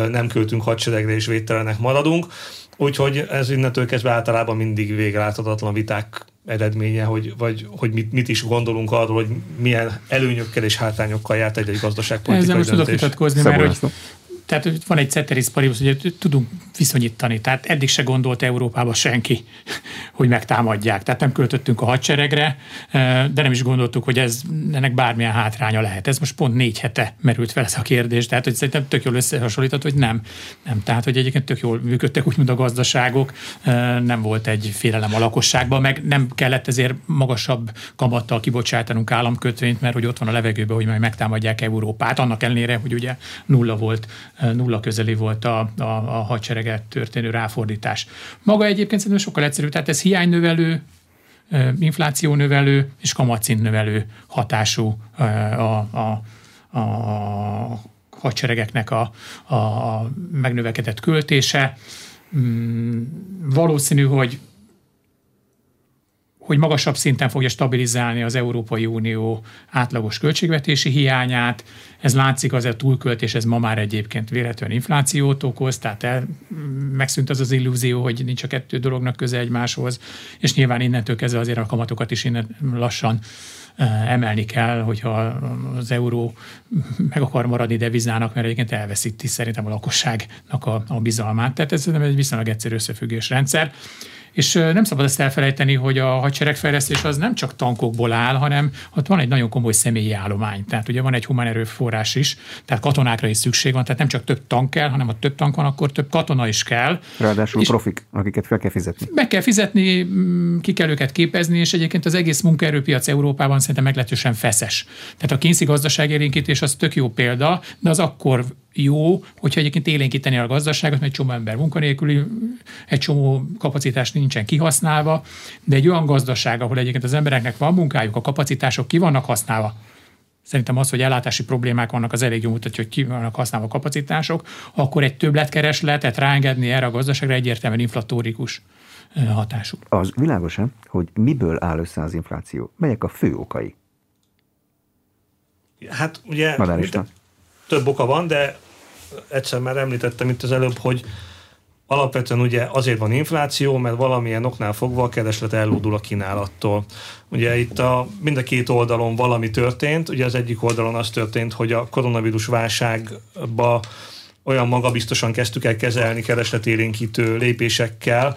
nem költünk hadseregre és védtelenek maradunk. Úgyhogy ez innentől kezdve általában mindig végreláthatatlan viták eredménye, hogy, vagy hogy mit, mit is gondolunk arról, hogy milyen előnyökkel és hátrányokkal járt egy, egy gazdaságpolitikai Ezzel most tudok vitatkozni, mert hogy tehát van egy ceteris paribus, hogy tudunk viszonyítani. Tehát eddig se gondolt Európába senki, hogy megtámadják. Tehát nem költöttünk a hadseregre, de nem is gondoltuk, hogy ez ennek bármilyen hátránya lehet. Ez most pont négy hete merült fel ez a kérdés, tehát hogy szerintem tök jól összehasonlított, hogy nem. nem. Tehát, hogy egyébként tök jól működtek úgymond a gazdaságok, nem volt egy félelem a lakosságban, meg nem kellett ezért magasabb kamattal kibocsátanunk államkötvényt, mert hogy ott van a levegőben, hogy majd megtámadják Európát. Annak ellenére, hogy ugye nulla volt, nulla közeli volt a, a, a hadsereget történő ráfordítás. Maga egyébként szerintem sokkal egyszerűbb, tehát ez hiánynövelő, inflációnövelő és kamatszintnövelő hatású a, a, a hadseregeknek a, a megnövekedett költése. Mm, valószínű, hogy hogy magasabb szinten fogja stabilizálni az Európai Unió átlagos költségvetési hiányát. Ez látszik, az a túlköltés, ez ma már egyébként véletlenül inflációt okoz, tehát el, megszűnt az az illúzió, hogy nincs a kettő dolognak köze egymáshoz, és nyilván innentől kezdve azért a kamatokat is innen lassan eh, emelni kell, hogyha az euró meg akar maradni devizának, mert egyébként elveszíti szerintem a lakosságnak a, a bizalmát. Tehát ez egy viszonylag egyszerű összefüggés rendszer. És nem szabad ezt elfelejteni, hogy a hadseregfejlesztés az nem csak tankokból áll, hanem ott van egy nagyon komoly személyi állomány. Tehát ugye van egy humán erőforrás is, tehát katonákra is szükség van, tehát nem csak több tank kell, hanem ha több tank van, akkor több katona is kell. Ráadásul és profik, akiket fel kell fizetni. Meg kell fizetni, mm, ki kell őket képezni, és egyébként az egész munkaerőpiac Európában szerintem meglehetősen feszes. Tehát a kényszi gazdaságélénkítés az tök jó példa, de az akkor jó, hogyha egyébként élénkíteni a gazdaságot, mert egy csomó ember munkanélküli, egy csomó kapacitás nincsen kihasználva, de egy olyan gazdaság, ahol egyébként az embereknek van munkájuk, a kapacitások ki vannak használva, Szerintem az, hogy ellátási problémák vannak, az elég jó mutatja, hogy ki vannak használva a kapacitások, akkor egy többletkeresletet ráengedni erre a gazdaságra egyértelműen inflatórikus hatású. Az világos hogy miből áll össze az infláció? Melyek a fő okai? Hát ugye több oka van, de egyszer már említettem itt az előbb, hogy alapvetően ugye azért van infláció, mert valamilyen oknál fogva a kereslet ellódul a kínálattól. Ugye itt a, mind a két oldalon valami történt, ugye az egyik oldalon az történt, hogy a koronavírus válságba olyan magabiztosan kezdtük el kezelni keresletélénkítő lépésekkel,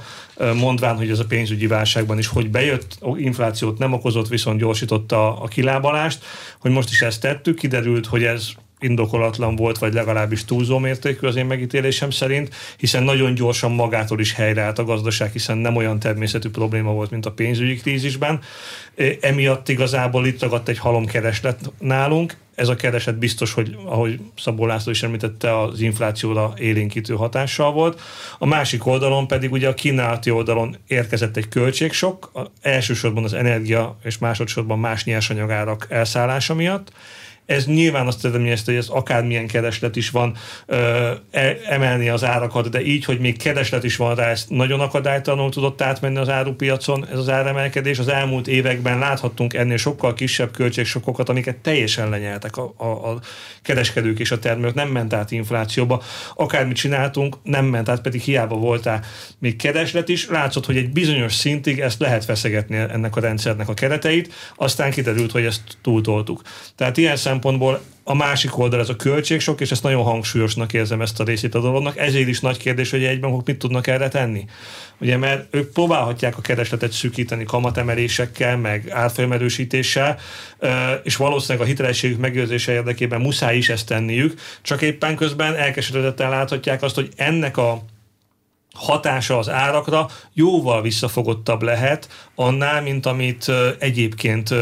mondván, hogy ez a pénzügyi válságban is hogy bejött, inflációt nem okozott, viszont gyorsította a kilábalást, hogy most is ezt tettük, kiderült, hogy ez indokolatlan volt, vagy legalábbis túlzó mértékű az én megítélésem szerint, hiszen nagyon gyorsan magától is helyreállt a gazdaság, hiszen nem olyan természetű probléma volt, mint a pénzügyi krízisben. Emiatt igazából itt ragadt egy halomkereslet nálunk. Ez a kereslet biztos, hogy ahogy Szabó László is említette, az inflációra élénkítő hatással volt. A másik oldalon pedig ugye a kínálati oldalon érkezett egy költségsok, elsősorban az energia és másodszorban más nyersanyagárak elszállása miatt ez nyilván azt eredményezte, hogy ez akármilyen kereslet is van, ö, e, emelni az árakat, de így, hogy még kereslet is van rá, ezt nagyon akadálytalanul tudott átmenni az árupiacon ez az áremelkedés. Az elmúlt években láthattunk ennél sokkal kisebb költségsokokat, amiket teljesen lenyeltek a, a, a kereskedők és a termelők, nem ment át inflációba. Akármit csináltunk, nem ment át, pedig hiába voltál még kereslet is. Látszott, hogy egy bizonyos szintig ezt lehet feszegetni ennek a rendszernek a kereteit, aztán kiderült, hogy ezt túltoltuk. Tehát ilyen szem szempontból a másik oldal ez a költségsok, és ezt nagyon hangsúlyosnak érzem ezt a részét a dolognak. Ezért is nagy kérdés, hogy egyben mit tudnak erre tenni. Ugye, mert ők próbálhatják a keresletet szűkíteni kamatemelésekkel, meg árfolyamerősítéssel, és valószínűleg a hitelességük megőrzése érdekében muszáj is ezt tenniük, csak éppen közben elkeseredetten láthatják azt, hogy ennek a hatása az árakra jóval visszafogottabb lehet annál, mint amit egyébként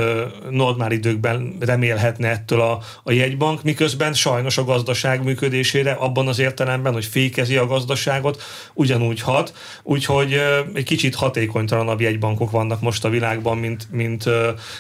normál időkben remélhetne ettől a, a jegybank, miközben sajnos a gazdaság működésére abban az értelemben, hogy fékezi a gazdaságot, ugyanúgy hat, úgyhogy egy kicsit hatékonytalanabb jegybankok vannak most a világban, mint, mint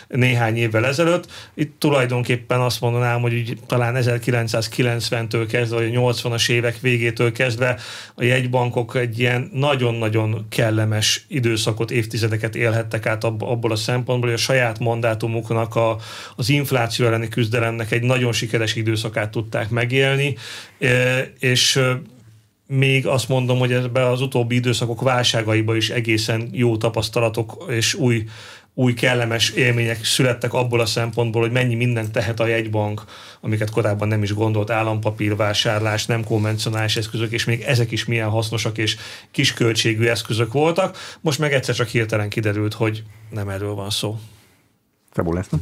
néhány évvel ezelőtt. Itt tulajdonképpen azt mondanám, hogy úgy, talán 1990-től kezdve, vagy a 80-as évek végétől kezdve a jegybankok egy ilyen nagyon-nagyon kellemes időszakot, évtizedeket élhettek át abból a szempontból, hogy a saját mandátumuknak a, az infláció elleni küzdelemnek egy nagyon sikeres időszakát tudták megélni, e, és még azt mondom, hogy ebbe az utóbbi időszakok válságaiba is egészen jó tapasztalatok és új új kellemes élmények születtek abból a szempontból, hogy mennyi mindent tehet a jegybank, amiket korábban nem is gondolt, állampapírvásárlás, nem konvencionális eszközök, és még ezek is milyen hasznosak és kisköltségű eszközök voltak. Most meg egyszer csak hirtelen kiderült, hogy nem erről van szó. Szabó László?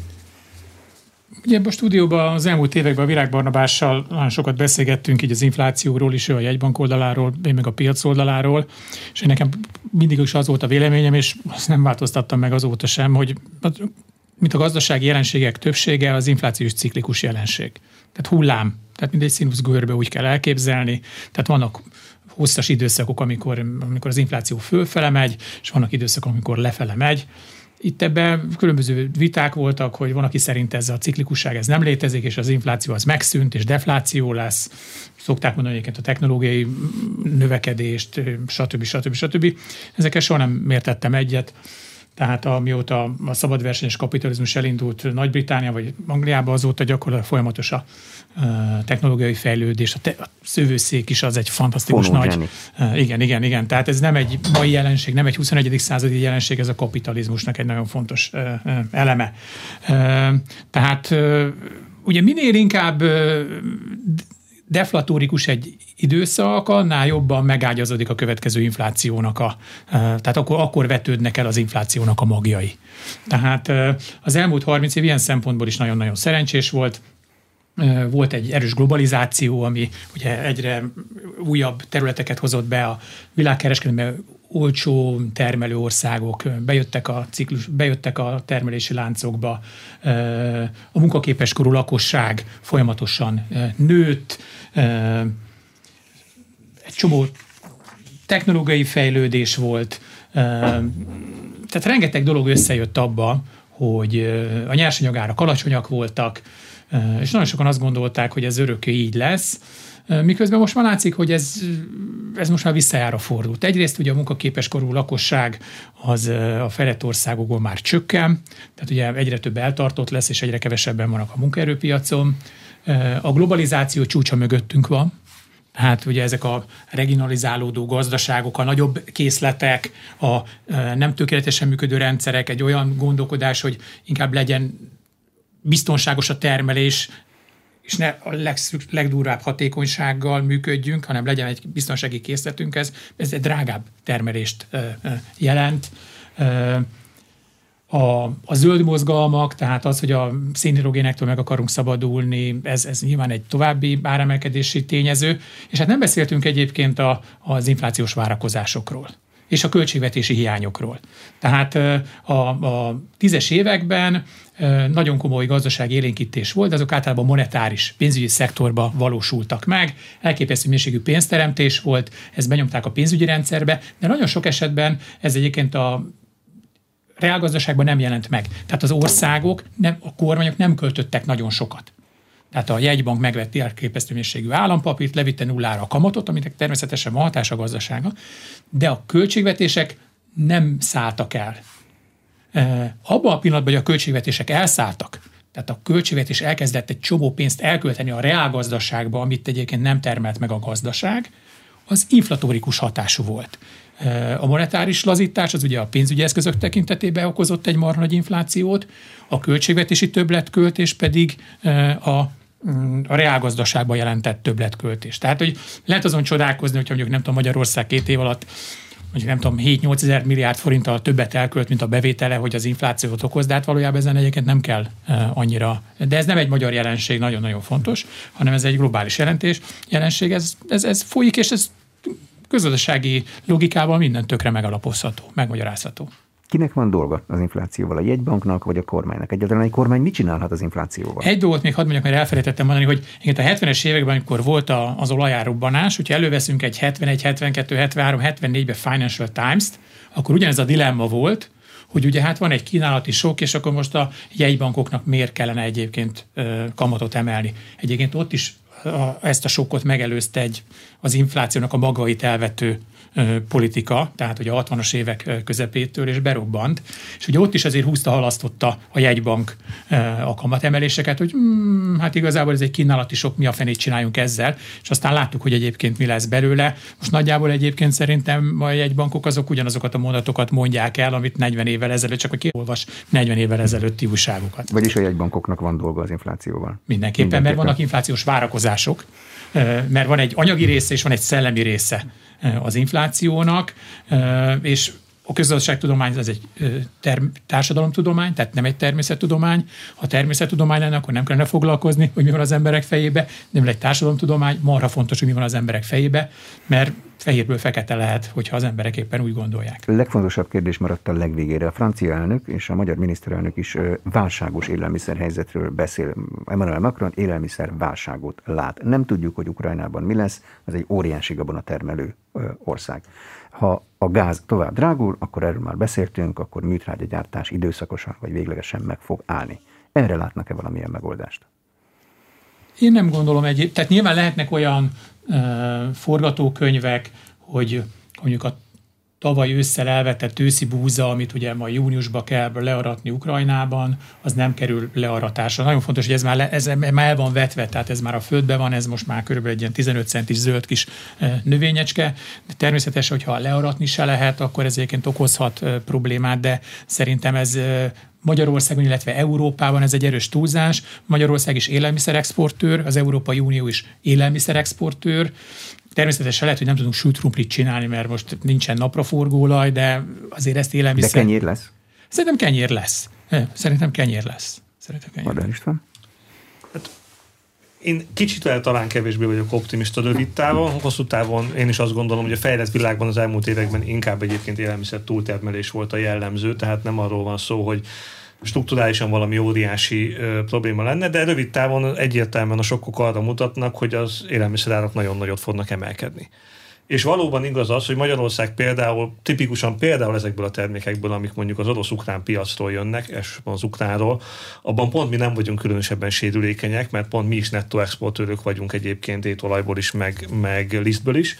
Ugye a stúdióban az elmúlt években a Virág Barnabással nagyon sokat beszélgettünk így az inflációról is, ő a jegybank oldaláról, én meg a piac oldaláról, és nekem mindig is az volt a véleményem, és azt nem változtattam meg azóta sem, hogy mint a gazdasági jelenségek többsége, az inflációs ciklikus jelenség. Tehát hullám, tehát mindegy színusz görbe úgy kell elképzelni, tehát vannak hosszas időszakok, amikor, amikor az infláció fölfele megy, és vannak időszakok, amikor lefele megy. Itt ebben különböző viták voltak, hogy van, aki szerint ez a ciklikusság ez nem létezik, és az infláció az megszűnt, és defláció lesz. Szokták mondani egyébként a technológiai növekedést, stb. stb. stb. Ezeket soha nem mértettem egyet. Tehát amióta a szabadversenyes kapitalizmus elindult Nagy-Británia vagy Angliába, azóta gyakorlatilag folyamatos a technológiai fejlődés, a, te, a szövőszék is az egy fantasztikus nagy. Igen, igen, igen. Tehát ez nem egy mai jelenség, nem egy 21. századi jelenség, ez a kapitalizmusnak egy nagyon fontos eleme. Tehát ugye minél inkább deflatórikus egy időszak, annál jobban megágyazodik a következő inflációnak a, tehát akkor, akkor vetődnek el az inflációnak a magjai. Tehát az elmúlt 30 év ilyen szempontból is nagyon-nagyon szerencsés volt, volt egy erős globalizáció, ami ugye egyre újabb területeket hozott be a világkereskedelembe, olcsó termelő országok bejöttek a ciklus, bejöttek a termelési láncokba, a munkaképes korú lakosság folyamatosan nőtt, egy csomó technológiai fejlődés volt, tehát rengeteg dolog összejött abba, hogy a nyersanyagárak alacsonyak voltak, és nagyon sokan azt gondolták, hogy ez örökké így lesz, Miközben most már látszik, hogy ez, ez most már visszajára fordult. Egyrészt ugye a munkaképes korú lakosság az a fejlett országokból már csökken, tehát ugye egyre több eltartott lesz, és egyre kevesebben vannak a munkaerőpiacon. A globalizáció csúcsa mögöttünk van, Hát ugye ezek a regionalizálódó gazdaságok, a nagyobb készletek, a nem tökéletesen működő rendszerek, egy olyan gondolkodás, hogy inkább legyen biztonságos a termelés, és ne a legszük, legdurvább hatékonysággal működjünk, hanem legyen egy biztonsági készletünk, ez, ez egy drágább termelést jelent. A, a zöld mozgalmak, tehát az, hogy a szénhidrogénektől meg akarunk szabadulni, ez, ez nyilván egy további áremelkedési tényező, és hát nem beszéltünk egyébként a, az inflációs várakozásokról és a költségvetési hiányokról. Tehát a, a tízes években nagyon komoly gazdasági élénkítés volt, azok általában monetáris, pénzügyi szektorba valósultak meg, elképesztő mérségű pénzteremtés volt, ezt benyomták a pénzügyi rendszerbe, de nagyon sok esetben ez egyébként a reálgazdaságban nem jelent meg. Tehát az országok, nem, a kormányok nem költöttek nagyon sokat. Tehát a jegybank megvett elképesztő mérségű állampapírt, levitte nullára a kamatot, aminek természetesen van hatás a gazdasága, de a költségvetések nem szálltak el. Abban a pillanatban, hogy a költségvetések elszálltak, tehát a költségvetés elkezdett egy csomó pénzt elkölteni a reálgazdaságba, amit egyébként nem termelt meg a gazdaság, az inflatórikus hatású volt. A monetáris lazítás az ugye a pénzügyi eszközök tekintetében okozott egy marha nagy inflációt, a költségvetési többletköltés pedig a a reálgazdaságban jelentett többletköltés. Tehát, hogy lehet azon csodálkozni, hogyha mondjuk nem tudom, Magyarország két év alatt mondjuk nem tudom, 7-8 ezer milliárd forinttal többet elkölt, mint a bevétele, hogy az inflációt okoz, de hát valójában ezen egyébként nem kell annyira. De ez nem egy magyar jelenség, nagyon-nagyon fontos, hanem ez egy globális jelentés, jelenség, ez, ez, ez folyik, és ez közgazdasági logikával minden tökre megalapozható, megmagyarázható. Kinek van dolga az inflációval? A jegybanknak vagy a kormánynak? Egyáltalán egy kormány mit csinálhat az inflációval? Egy dolgot még hadd mondjak, mert elfelejtettem mondani, hogy igen, a 70-es években, amikor volt a, az olajárubbanás, hogyha előveszünk egy 71, 72, 73, 74-ben Financial Times-t, akkor ugyanez a dilemma volt, hogy ugye hát van egy kínálati sok, és akkor most a jegybankoknak miért kellene egyébként kamatot emelni. Egyébként ott is a, ezt a sokkot megelőzte egy az inflációnak a magait elvető politika, tehát ugye a 60-as évek közepétől, és berobbant, és ugye ott is azért húzta, halasztotta a jegybank a kamatemeléseket, hogy hmm, hát igazából ez egy kínálati sok, mi a fenét csináljunk ezzel, és aztán láttuk, hogy egyébként mi lesz belőle. Most nagyjából egyébként szerintem a jegybankok azok ugyanazokat a mondatokat mondják el, amit 40 évvel ezelőtt, csak aki olvas 40 évvel ezelőtti újságokat. Vagyis a jegybankoknak van dolga az inflációval. Mindenképpen, Mindenképpen. mert vannak inflációs várakozások, mert van egy anyagi része és van egy szellemi része az inflációnak, és a közgazdaságtudomány az egy term- társadalomtudomány, tehát nem egy természettudomány. Ha természettudomány lenne, akkor nem kellene foglalkozni, hogy mi van az emberek fejébe, nem egy társadalomtudomány, marha fontos, hogy mi van az emberek fejébe, mert fehérből fekete lehet, hogyha az emberek éppen úgy gondolják. A legfontosabb kérdés maradt a legvégére. A francia elnök és a magyar miniszterelnök is válságos élelmiszerhelyzetről beszél. Emmanuel Macron élelmiszer válságot lát. Nem tudjuk, hogy Ukrajnában mi lesz, ez egy óriási gabona termelő ország. Ha a gáz tovább drágul, akkor erről már beszéltünk, akkor műtrágyagyártás időszakosan vagy véglegesen meg fog állni. Erre látnak-e valamilyen megoldást? Én nem gondolom egy, tehát nyilván lehetnek olyan forgatókönyvek, hogy mondjuk a tavaly ősszel elvetett őszi búza, amit ugye ma júniusban kell learatni Ukrajnában, az nem kerül learatásra. Nagyon fontos, hogy ez már, le, ez már el van vetve, tehát ez már a földben van, ez most már körülbelül egy ilyen 15 centis zöld kis növényecske. De természetesen, hogyha learatni se lehet, akkor ez egyébként okozhat problémát, de szerintem ez Magyarországon, illetve Európában ez egy erős túlzás. Magyarország is élelmiszerexportőr, az Európai Unió is élelmiszerexportőr. Természetesen lehet, hogy nem tudunk sült csinálni, mert most nincsen napraforgóolaj, de azért ezt élelmiszer... De kenyér lesz? Szerintem kenyér lesz. Szerintem kenyér lesz. Szerintem kenyér lesz. István? Hát, én kicsit vele talán kevésbé vagyok optimista rövid távon, hosszú távon én is azt gondolom, hogy a fejlett világban az elmúlt években inkább egyébként élelmiszer túltermelés volt a jellemző, tehát nem arról van szó, hogy strukturálisan valami óriási ö, probléma lenne, de rövid távon egyértelműen a sokkok arra mutatnak, hogy az élelmiszerárak nagyon nagyot fognak emelkedni. És valóban igaz az, hogy Magyarország például, tipikusan például ezekből a termékekből, amik mondjuk az orosz-ukrán piacról jönnek, és az ukránról, abban pont mi nem vagyunk különösebben sérülékenyek, mert pont mi is nettó exportőrök vagyunk egyébként étolajból is, meg, meg lisztből is.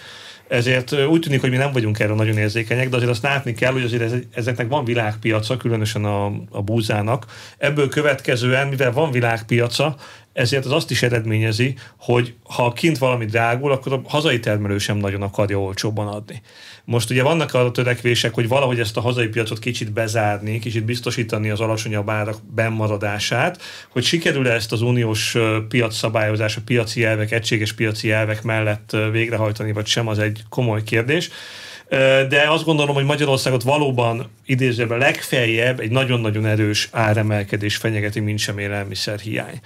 Ezért úgy tűnik, hogy mi nem vagyunk erre nagyon érzékenyek, de azért azt látni kell, hogy azért ezeknek van világpiaca, különösen a, a búzának. Ebből következően, mivel van világpiaca, ezért az azt is eredményezi, hogy ha kint valami drágul, akkor a hazai termelő sem nagyon akarja olcsóbban adni. Most ugye vannak arra törekvések, hogy valahogy ezt a hazai piacot kicsit bezárni, kicsit biztosítani az alacsonyabb árak bennmaradását, hogy sikerül-e ezt az uniós piac szabályozás, a piaci elvek, egységes piaci elvek mellett végrehajtani, vagy sem, az egy komoly kérdés de azt gondolom, hogy Magyarországot valóban idézőben legfeljebb egy nagyon-nagyon erős áremelkedés fenyegeti, mint sem élelmiszer hiány.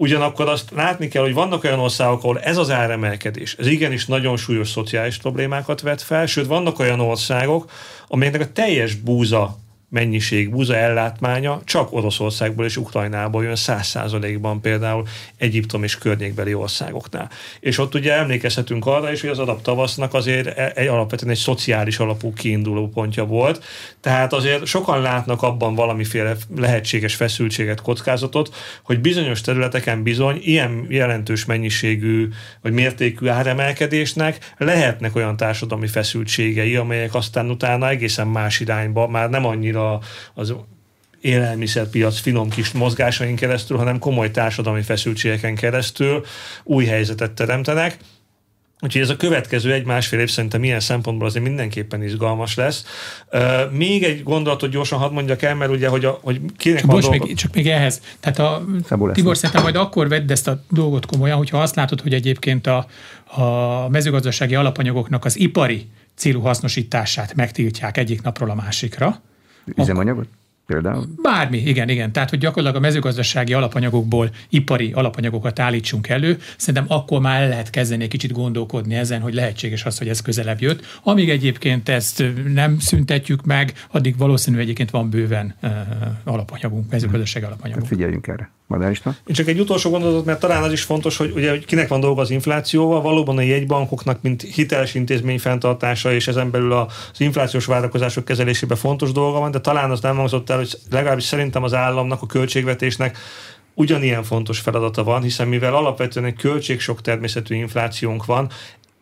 Ugyanakkor azt látni kell, hogy vannak olyan országok, ahol ez az áremelkedés, ez igenis nagyon súlyos szociális problémákat vet fel, sőt vannak olyan országok, amelyeknek a teljes búza mennyiség, búza ellátmánya csak Oroszországból és Ukrajnából jön száz százalékban például Egyiptom és környékbeli országoknál. És ott ugye emlékezhetünk arra is, hogy az arab tavasznak azért e- egy alapvetően egy szociális alapú kiinduló pontja volt, tehát azért sokan látnak abban valamiféle lehetséges feszültséget, kockázatot, hogy bizonyos területeken bizony ilyen jelentős mennyiségű vagy mértékű áremelkedésnek lehetnek olyan társadalmi feszültségei, amelyek aztán utána egészen más irányba, már nem annyira a, az élelmiszerpiac finom kis mozgásain keresztül, hanem komoly társadalmi feszültségeken keresztül új helyzetet teremtenek. Úgyhogy ez a következő egy-másfél év szerintem ilyen szempontból azért mindenképpen izgalmas lesz. Uh, még egy gondolatot gyorsan hadd mondjak el, mert ugye, hogy, a, hogy kinek csak van dolga... még, Csak még ehhez. Tehát a, Tibor szerintem majd akkor vedd ezt a dolgot komolyan, hogyha azt látod, hogy egyébként a, a mezőgazdasági alapanyagoknak az ipari célú hasznosítását megtiltják egyik napról a másikra, Üzemanyagot? Például? Bármi, igen, igen. Tehát, hogy gyakorlatilag a mezőgazdasági alapanyagokból ipari alapanyagokat állítsunk elő, szerintem akkor már el lehet kezdeni egy kicsit gondolkodni ezen, hogy lehetséges az, hogy ez közelebb jött. Amíg egyébként ezt nem szüntetjük meg, addig valószínű egyébként van bőven uh, alapanyagunk, mezőgazdasági alapanyagunk. Hát figyeljünk erre. Madár Én csak egy utolsó gondolatot, mert talán az is fontos, hogy ugye hogy kinek van dolga az inflációval, valóban a jegybankoknak, mint hiteles intézmény fenntartása, és ezen belül az inflációs várakozások kezelésében fontos dolga van, de talán az nem hangzott el, hogy legalábbis szerintem az államnak, a költségvetésnek ugyanilyen fontos feladata van, hiszen mivel alapvetően egy költségsok természetű inflációnk van,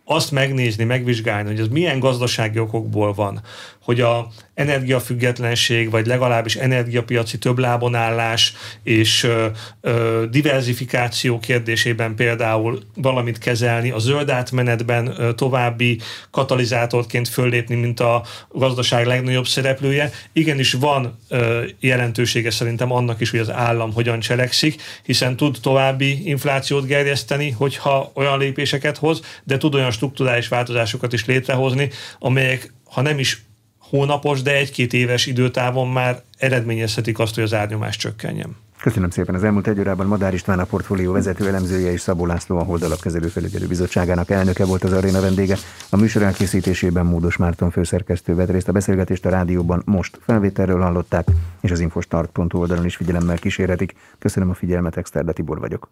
azt megnézni, megvizsgálni, hogy ez milyen gazdasági okokból van, hogy a energiafüggetlenség, vagy legalábbis energiapiaci többlábonállás és ö, ö, diversifikáció kérdésében például valamit kezelni, a zöld átmenetben ö, további katalizátorként föllépni, mint a gazdaság legnagyobb szereplője. Igenis van ö, jelentősége szerintem annak is, hogy az állam hogyan cselekszik, hiszen tud további inflációt gerjeszteni, hogyha olyan lépéseket hoz, de tud olyan strukturális változásokat is létrehozni, amelyek ha nem is hónapos, de egy-két éves időtávon már eredményezhetik azt, hogy az árnyomás csökkenjen. Köszönöm szépen. Az elmúlt egy órában Madár István a portfólió vezető elemzője és Szabó László a Holdalapkezelő Felügyelő Bizottságának elnöke volt az aréna vendége. A műsor elkészítésében Módos Márton főszerkesztő vett részt a beszélgetést a rádióban most felvételről hallották, és az infostart.hu oldalon is figyelemmel kísérhetik. Köszönöm a figyelmet, Exterde Tibor vagyok.